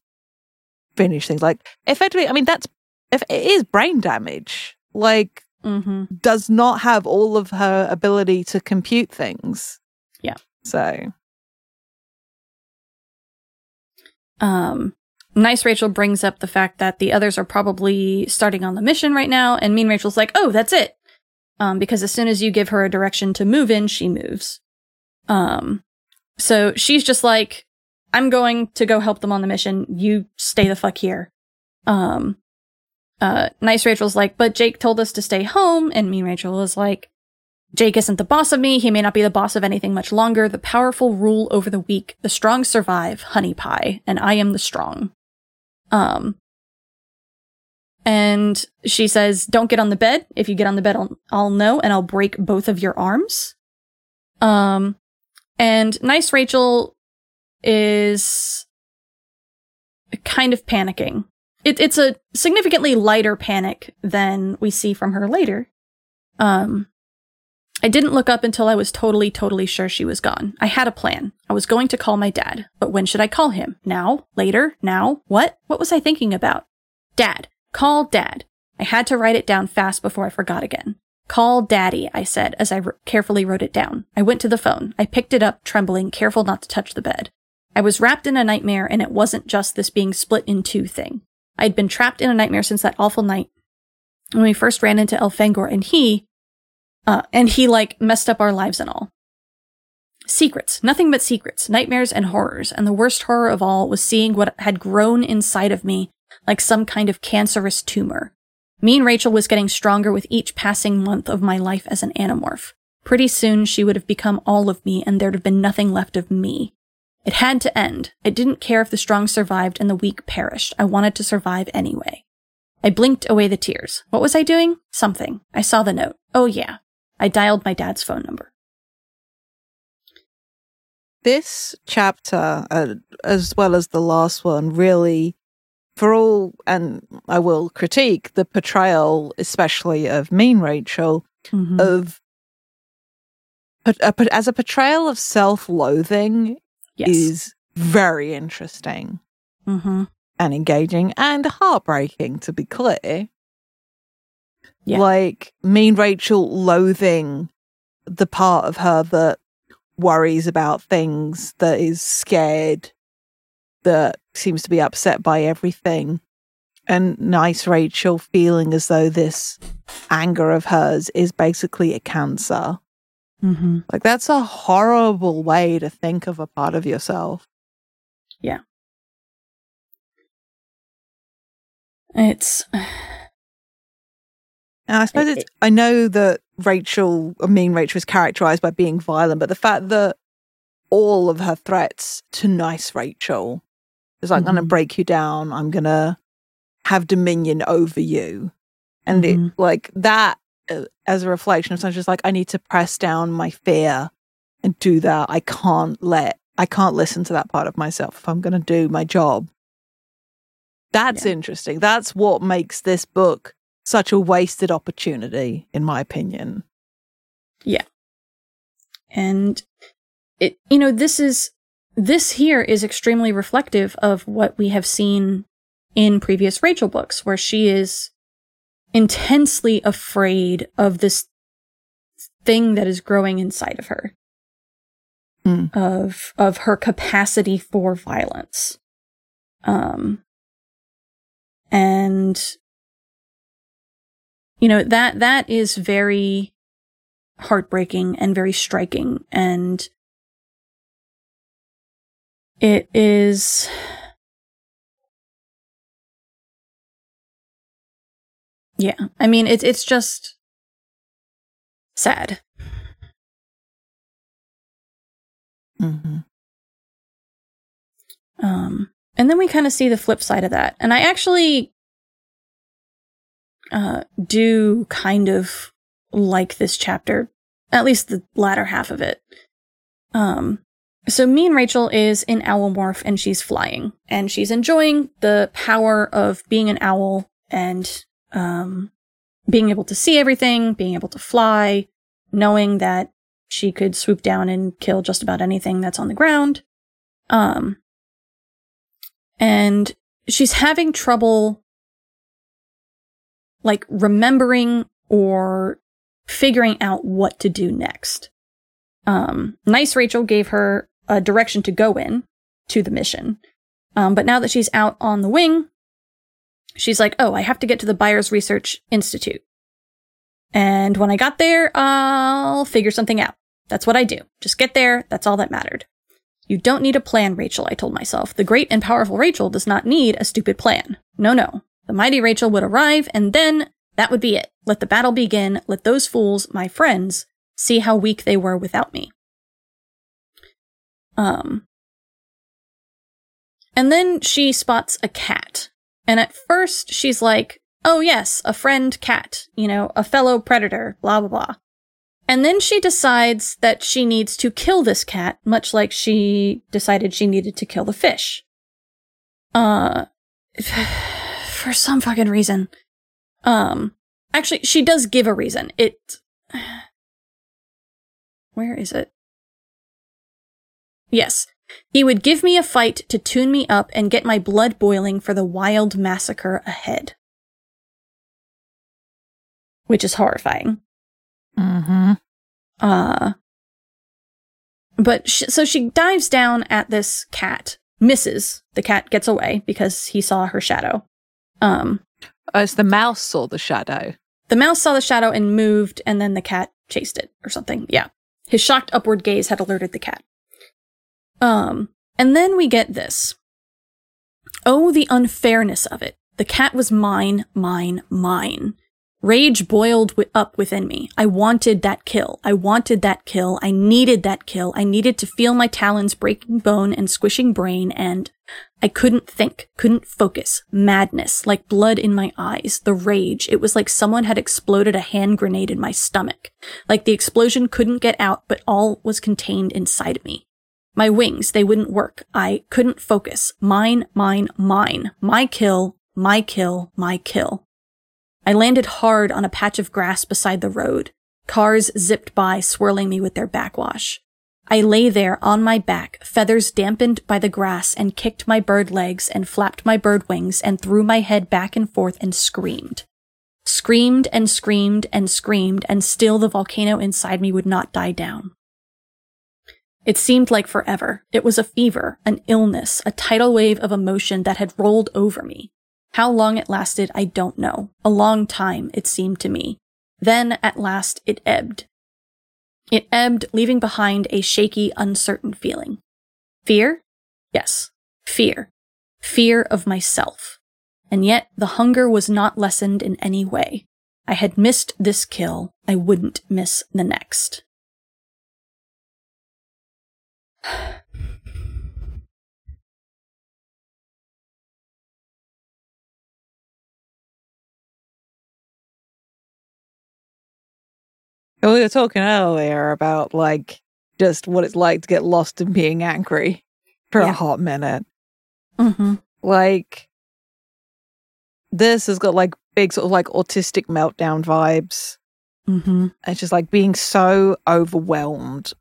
finish things. Like effectively, I mean that's if it is brain damage. Like mhm. does not have all of her ability to compute things. Yeah. So Um, nice Rachel brings up the fact that the others are probably starting on the mission right now, and Mean Rachel's like, "Oh, that's it," um, because as soon as you give her a direction to move in, she moves. Um, so she's just like, "I'm going to go help them on the mission. You stay the fuck here." Um, uh, nice Rachel's like, "But Jake told us to stay home," and Mean Rachel is like, Jake isn't the boss of me. He may not be the boss of anything much longer. The powerful rule over the weak. The strong survive. Honey pie. And I am the strong. Um, and she says, don't get on the bed. If you get on the bed, I'll, I'll know and I'll break both of your arms. Um, and nice Rachel is kind of panicking. It, it's a significantly lighter panic than we see from her later. Um, I didn't look up until I was totally, totally sure she was gone. I had a plan. I was going to call my dad. But when should I call him? Now? Later? Now? What? What was I thinking about? Dad. Call dad. I had to write it down fast before I forgot again. Call daddy, I said as I carefully wrote it down. I went to the phone. I picked it up, trembling, careful not to touch the bed. I was wrapped in a nightmare, and it wasn't just this being split in two thing. I'd been trapped in a nightmare since that awful night when we first ran into Elfangor, and he, uh, and he like messed up our lives and all. Secrets, nothing but secrets, nightmares and horrors, and the worst horror of all was seeing what had grown inside of me like some kind of cancerous tumor. Mean Rachel was getting stronger with each passing month of my life as an animorph. Pretty soon she would have become all of me and there'd have been nothing left of me. It had to end. I didn't care if the strong survived and the weak perished. I wanted to survive anyway. I blinked away the tears. What was I doing? Something. I saw the note. Oh yeah. I dialed my dad's phone number. this chapter, uh, as well as the last one, really, for all, and I will critique the portrayal, especially of Mean Rachel, Mhm. of but a, but as a portrayal of self-loathing yes. is very interesting hmm and engaging and heartbreaking to be clear Yeah. like mean rachel loathing the part of her that worries about things that is scared that seems to be upset by everything. And nice rachel feeling as though this anger of hers is basically a cancer. Hmm like that's a horrible way to think of a part of yourself. Yeah. It's And I suppose It- it's, I know that Rachel, I mean, Rachel is characterized by being violent, but the fact that all of her threats to nice Rachel is like, I'm going to break you down, I'm going to have dominion over you. And Mhm. it, like that uh, as a reflection of something just like, I need to press down my fear and do that. I can't let, I can't listen to that part of myself if I'm going to do my job. That's Yeah. interesting. That's what makes this book such a wasted opportunity, in my opinion. Yeah. And it you know this is this here is extremely reflective of what we have seen in previous Rachel books where she is intensely afraid of this thing that is growing inside of her Hmm. of of her capacity for violence um and you know that that is very heartbreaking and very striking and it is Yeah, I mean it's it's just sad. Mm-hmm. Um, and then we kind of see the flip side of that, and I actually uh, do kind of like this chapter, at least the latter half of it. Um, so Mean Rachel is in owl morph and she's flying and she's enjoying the power of being an owl and um, being able to see everything, being able to fly, knowing that she could swoop down and kill just about anything that's on the ground. Um, and she's having trouble like remembering or figuring out what to do next. Um, nice Rachel gave her a direction to go in to the mission. Um, but now that she's out on the wing, she's like, oh, I have to get to the Buyers Research Institute. And when I got there, I'll figure something out. That's what I do. Just get there. That's all that mattered. You don't need a plan, Rachel, I told myself. The great and powerful Rachel does not need a stupid plan. No, no. The mighty Rachel would arrive, and then that would be it. Let the battle begin. Let those fools, my friends, see how weak they were without me. Um, and then she spots a cat. And at first, she's like, oh, yes, a friend cat, you know, a fellow predator, blah, blah, blah. And then she decides that she needs to kill this cat, much like she decided she needed to kill the fish. Uh, for some fucking reason. Um, actually, she does give a reason. It, where is it? Yes. He would give me a fight to tune me up and get my blood boiling for the wild massacre ahead. Which is horrifying. Mm-hmm. Uh, but sh- so she dives down at this cat, misses. The cat gets away because he saw her shadow. Um, As the mouse saw the shadow. the mouse saw the shadow and moved, and then the cat chased it or something. Yeah. His shocked upward gaze had alerted the cat. Um, and then we get this. Oh, the unfairness of it. The cat was mine, mine, mine. Rage boiled wi- up within me. I wanted that kill. I wanted that kill. I needed that kill. I needed to feel my talons breaking bone and squishing brain and I couldn't think, couldn't focus. Madness, like blood in my eyes, the rage. It was like someone had exploded a hand grenade in my stomach. Like the explosion couldn't get out, but all was contained inside of me. My wings, they wouldn't work. I couldn't focus. Mine, mine, mine. My kill, my kill, my kill. I landed hard on a patch of grass beside the road. Cars zipped by, swirling me with their backwash. I lay there on my back, feathers dampened by the grass, and kicked my bird legs and flapped my bird wings and threw my head back and forth and screamed. Screamed and screamed and screamed, and still the volcano inside me would not die down. It seemed like forever. It was a fever, an illness, a tidal wave of emotion that had rolled over me. How long it lasted, I don't know. A long time, it seemed to me. Then, at last, it ebbed. It ebbed, leaving behind a shaky, uncertain feeling. Fear? Yes. Fear. Fear of myself. And yet, the hunger was not lessened in any way. I had missed this kill. I wouldn't miss the next. We were talking earlier about like just what it's like to get lost in being angry for Yeah. a hot minute. Mm-hmm. Like this has got like big sort of like autistic meltdown vibes. Mm-hmm. It's just like being so overwhelmed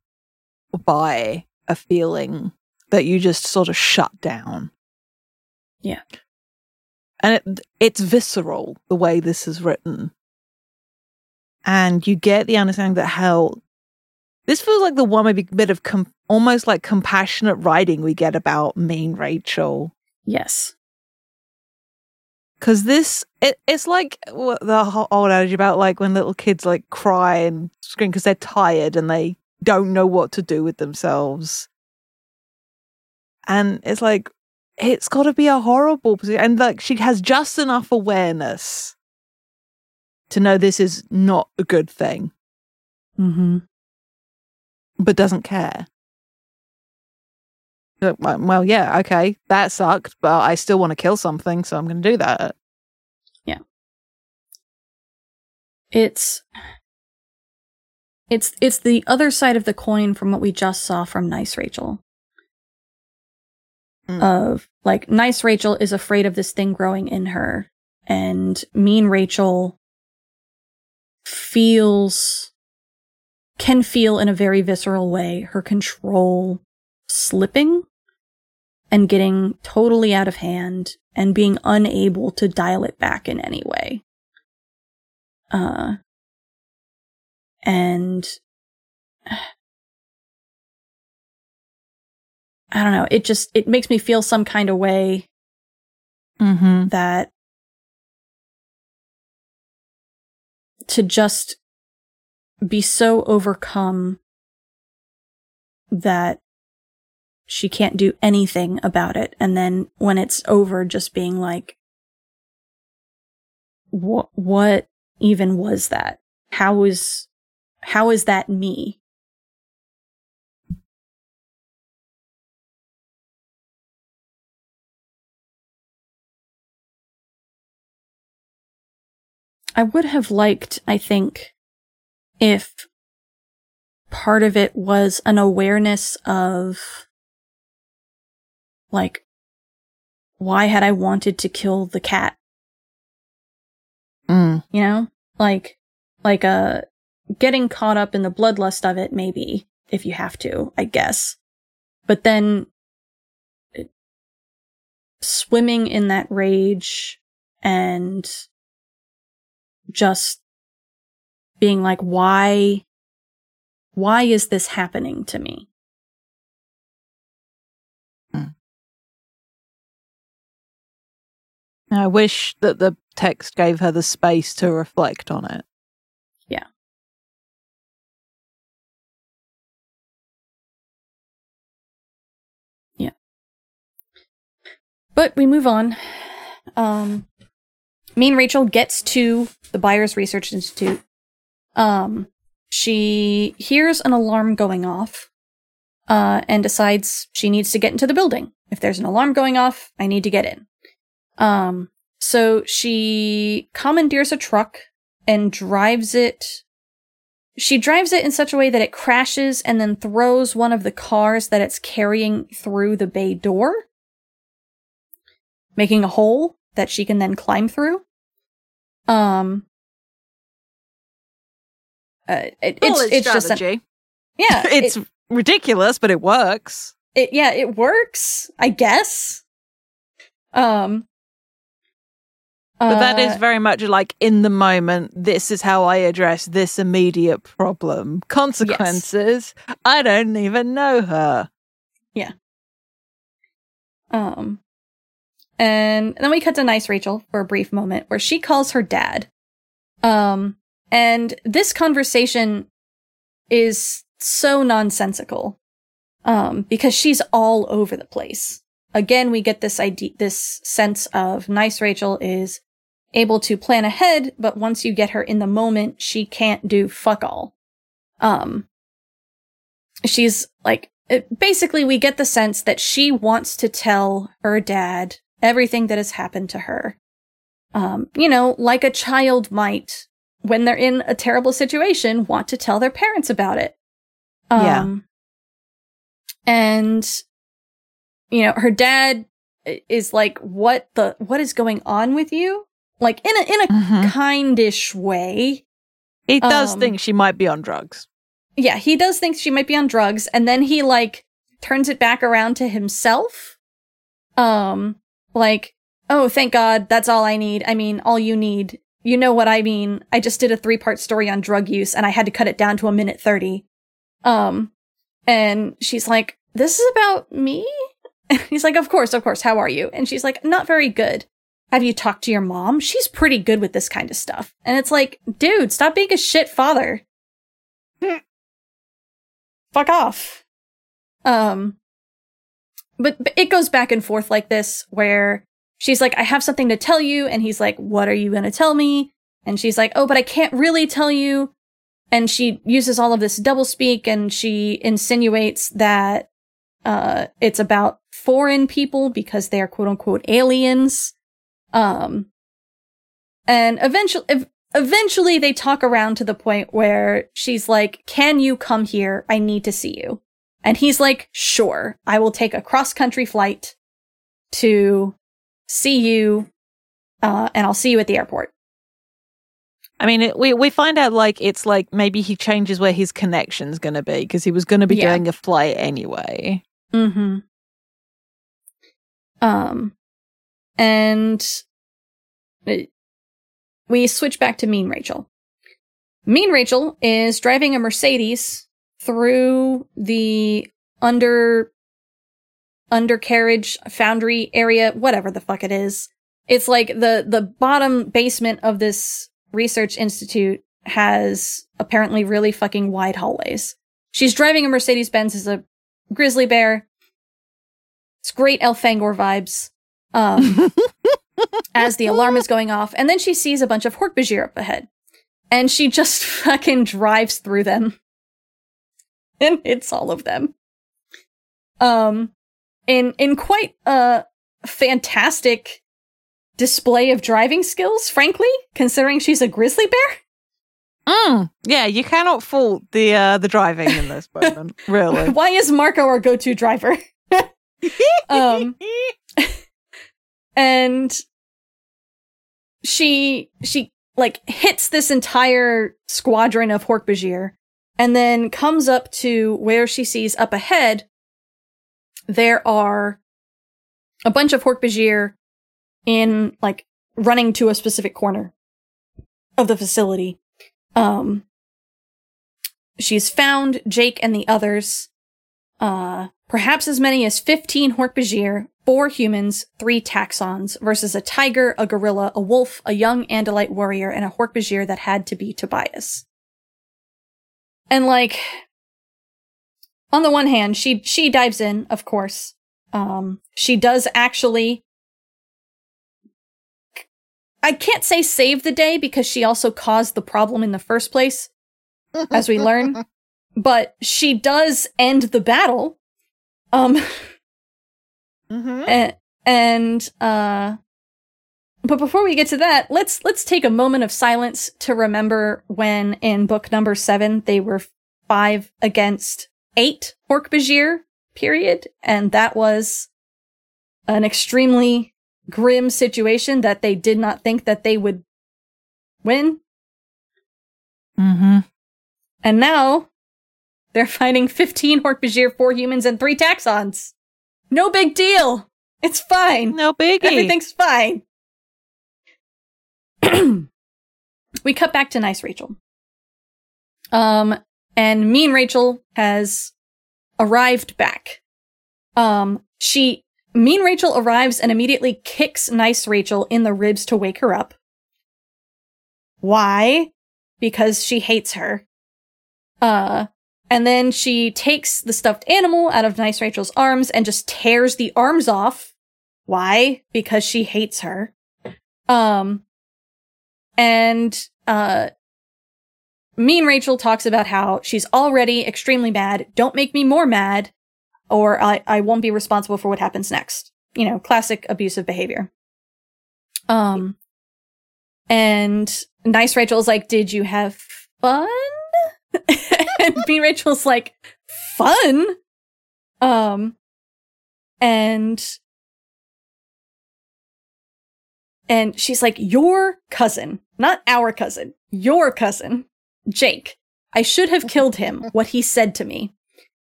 by a feeling that you just sort of shut down. Yeah. And it, it's visceral the way this is written. And you get the understanding that how this feels like the one maybe bit of com- almost like compassionate writing we get about mean Rachel. Yes. Because this, it, it's like the whole old adage about like when little kids like cry and scream because they're tired and they don't know what to do with themselves. and it's like it's got to be a horrible position and like she has just enough awareness to know this is not a good thing Mm-hmm. but doesn't care well well, yeah okay that sucked but i still want to kill something so i'm going to do that Yeah. It's it's it's the other side of the coin from what we just saw from Nice Rachel. Mm. Of like Nice Rachel is afraid of this thing growing in her, and Mean Rachel feels can feel in a very visceral way her control slipping and getting totally out of hand and being unable to dial it back in any way. Uh, and I don't know. It just, it makes me feel some kind of way mm-hmm. that to just be so overcome that she can't do anything about it. And then when it's over, just being like, what, what even was that? How How is, how is that me? I would have liked, I think, if part of it was an awareness of, like, why had I wanted to kill the cat? Mm. You know? Like, like, uh, getting caught up in the bloodlust of it, maybe, if you have to, I guess. But then, swimming in that rage and just being like, why, why is this happening to me? I wish that the text gave her the space to reflect on it. But we move on. Um, Mean Rachel gets to the Buyers Research Institute. Um, she hears an alarm going off, uh, and decides she needs to get into the building. If there's an alarm going off, I need to get in. Um, so she commandeers a truck and drives it. She drives it in such a way that it crashes and then throws one of the cars that it's carrying through the bay door, making a hole that she can then climb through. Um, uh, it, it's it's just an, yeah, it's it- ridiculous, but it works. it yeah it works i guess um But that is uh, very much like in the moment, this is how I address this immediate problem. Consequences, I don't even know her. Yeah. Um and then we cut to nice rachel for a brief moment where she calls her dad. Um and this conversation is so nonsensical um because she's all over the place. Again we get this idea this sense of nice rachel is able to plan ahead but once you get her in the moment she can't do fuck all. Um she's like it, basically we get the sense that she wants to tell her dad everything that has happened to her um you know like a child might when they're in a terrible situation want to tell their parents about it um Yeah. and you know her dad is like what the what is going on with you like in a in a Mhm. kindish way He does Um, think she might be on drugs. yeah, he does think she might be on drugs, and then he like turns it back around to himself. Um, like, oh, thank God, that's all I need. I mean, all you need. You know what I mean. I just did a three part story on drug use and I had to cut it down to a minute 30. Um, and she's like, this is about me? And he's like, of course, of course. How are you? And she's like, not very good. Have you talked to your mom? She's pretty good with this kind of stuff. And it's like, dude, stop being a shit father. Fuck off. Um, but, but it goes back and forth like this where she's like, I have something to tell you. And he's like, what are you going to tell me? And she's like, oh, but I can't really tell you. And she uses all of this doublespeak and she insinuates that, uh, it's about foreign people because they are quote unquote aliens. Um, and eventually, eventually they talk around to the point where she's like, can you come here? I need to see you. And he's like, sure, I will take a cross country flight to see you, uh, and I'll see you at the airport. I mean, it, we we find out like it's like maybe he changes where his connection's going to be because he was going to be Yeah. doing a flight anyway. Mm-hmm. Um, and it- we switch back to Mean Rachel. Mean Rachel is driving a Mercedes through the under undercarriage foundry area, whatever the fuck it is. It's like the the bottom basement of this research institute has apparently really fucking wide hallways. She's driving a Mercedes Benz as a grizzly bear. It's great Elfangor vibes. Um, as the alarm is going off, and then she sees a bunch of Hork-Bajir up ahead, and she just fucking drives through them and hits all of them. Um, in in quite a fantastic display of driving skills, frankly, considering she's a grizzly bear. Mm, yeah, you cannot fault the uh, the driving in this moment, really. Why is Marco our go-to driver? um, and she she like hits this entire squadron of Hork-Bajir and then comes up to where she sees up ahead there are a bunch of Hork-Bajir in like running to a specific corner of the facility. Um she's found Jake and the others uh perhaps as many as 15 Hork-Bajir, four humans, three Taxxons, versus a tiger, a gorilla, a wolf, a young Andalite warrior, and a Hork-Bajir that had to be Tobias. And like, on the one hand, she, she dives in, of course. Um, she does actually, I can't say save the day because she also caused the problem in the first place, as we learn, but she does end the battle. Um, Mhm. and, and uh but before we get to that let's let's take a moment of silence to remember when in book number 7 they were 5 against 8 Hork-Bajir period and that was an extremely grim situation that they did not think that they would win Mhm. and now they're fighting 15 Hork-Bajir 4 humans and 3 Taxxons no big deal it's fine No biggie. Everything's fine. we cut back to nice Rachel. Um, and mean Rachel has arrived back. Um, she, mean Rachel arrives and immediately kicks nice Rachel in the ribs to wake her up. Why? Because she hates her. Uh, and then she takes the stuffed animal out of nice Rachel's arms and just tears the arms off. Why? Because she hates her. Um, and, uh, mean Rachel talks about how she's already extremely mad. Don't make me more mad or I, I won't be responsible for what happens next. You know, classic abusive behavior. Um, and nice Rachel's like, did you have fun? and mean Rachel's like, fun? Um, and and she's like, Your cousin, not our cousin, your cousin, Jake. I should have killed him, what he said to me.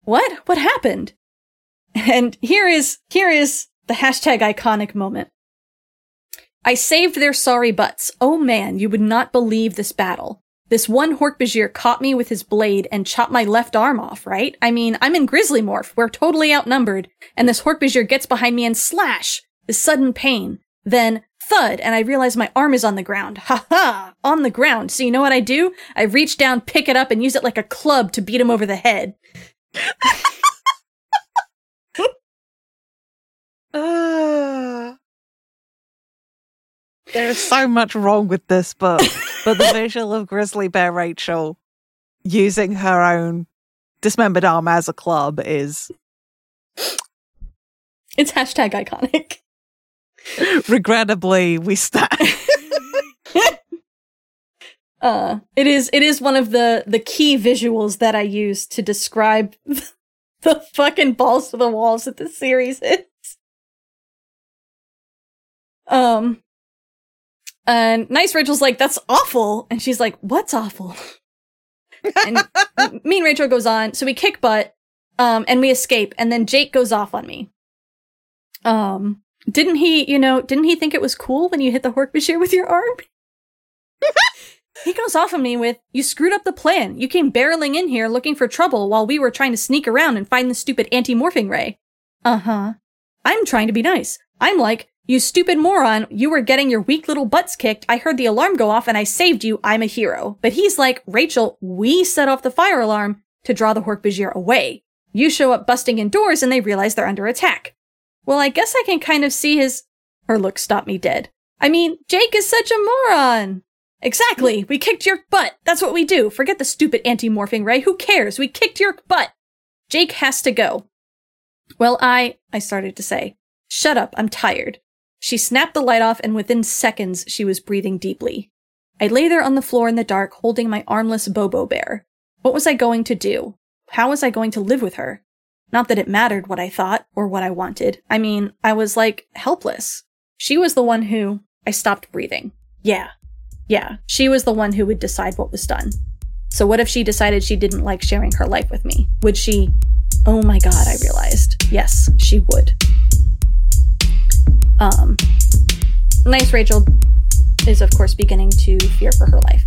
What? What happened? And here is, here is the hashtag iconic moment. I saved their sorry butts. Oh man, you would not believe this battle. This one Hork-Bajir caught me with his blade and chopped my left arm off, right? I mean, I'm in Grizzly Morph. We're totally outnumbered. And this Hork-Bajir gets behind me and slash! This sudden pain. Then thud, and I realize my arm is on the ground. Ha ha! On the ground. So you know what I do? I reach down, pick it up, and use it like a club to beat him over the head. there is so much wrong with this book, but the visual of Grizzly Bear Rachel using her own dismembered arm as a club is. It's hashtag iconic. regrettably we stand. Uh, it is it is one of the the key visuals that I use to describe the fucking balls to the walls that this series is. Um, and nice Rachel's like, "That's awful," and she's like, "What's awful?" and m- me and Rachel goes on, so we kick butt, um, and we escape, and then Jake goes off on me. Um, didn't he? You know, didn't he think it was cool when you hit the Hork-Bajir with your arm? He goes off on me with, You screwed up the plan. You came barreling in here looking for trouble while we were trying to sneak around and find the stupid anti morphing ray. Uh huh. I'm trying to be nice. I'm like, You stupid moron. You were getting your weak little butts kicked. I heard the alarm go off and I saved you. I'm a hero. But he's like, Rachel, we set off the fire alarm to draw the Hork-Bajir away. You show up busting in doors and they realize they're under attack. Well, I guess I can kind of see his. Her look stopped me dead. I mean, Jake is such a moron. Exactly. Mm. We kicked your butt. That's what we do. Forget the stupid anti-morphing ray. Who cares? We kicked your butt. Jake has to go. Well, I, I started to say, shut up. I'm tired. She snapped the light off and within seconds she was breathing deeply. I lay there on the floor in the dark holding my armless Bobo bear. What was I going to do? How was I going to live with her? Not that it mattered what I thought or what I wanted. I mean, I was like helpless. She was the one who I stopped breathing. Yeah, yeah, she was the one who would decide what was done. So what if she decided she didn't like sharing her life with me? Would she? Oh my god, I realized. Yes, she would. Um, nice Rachel is of course beginning to fear for her life.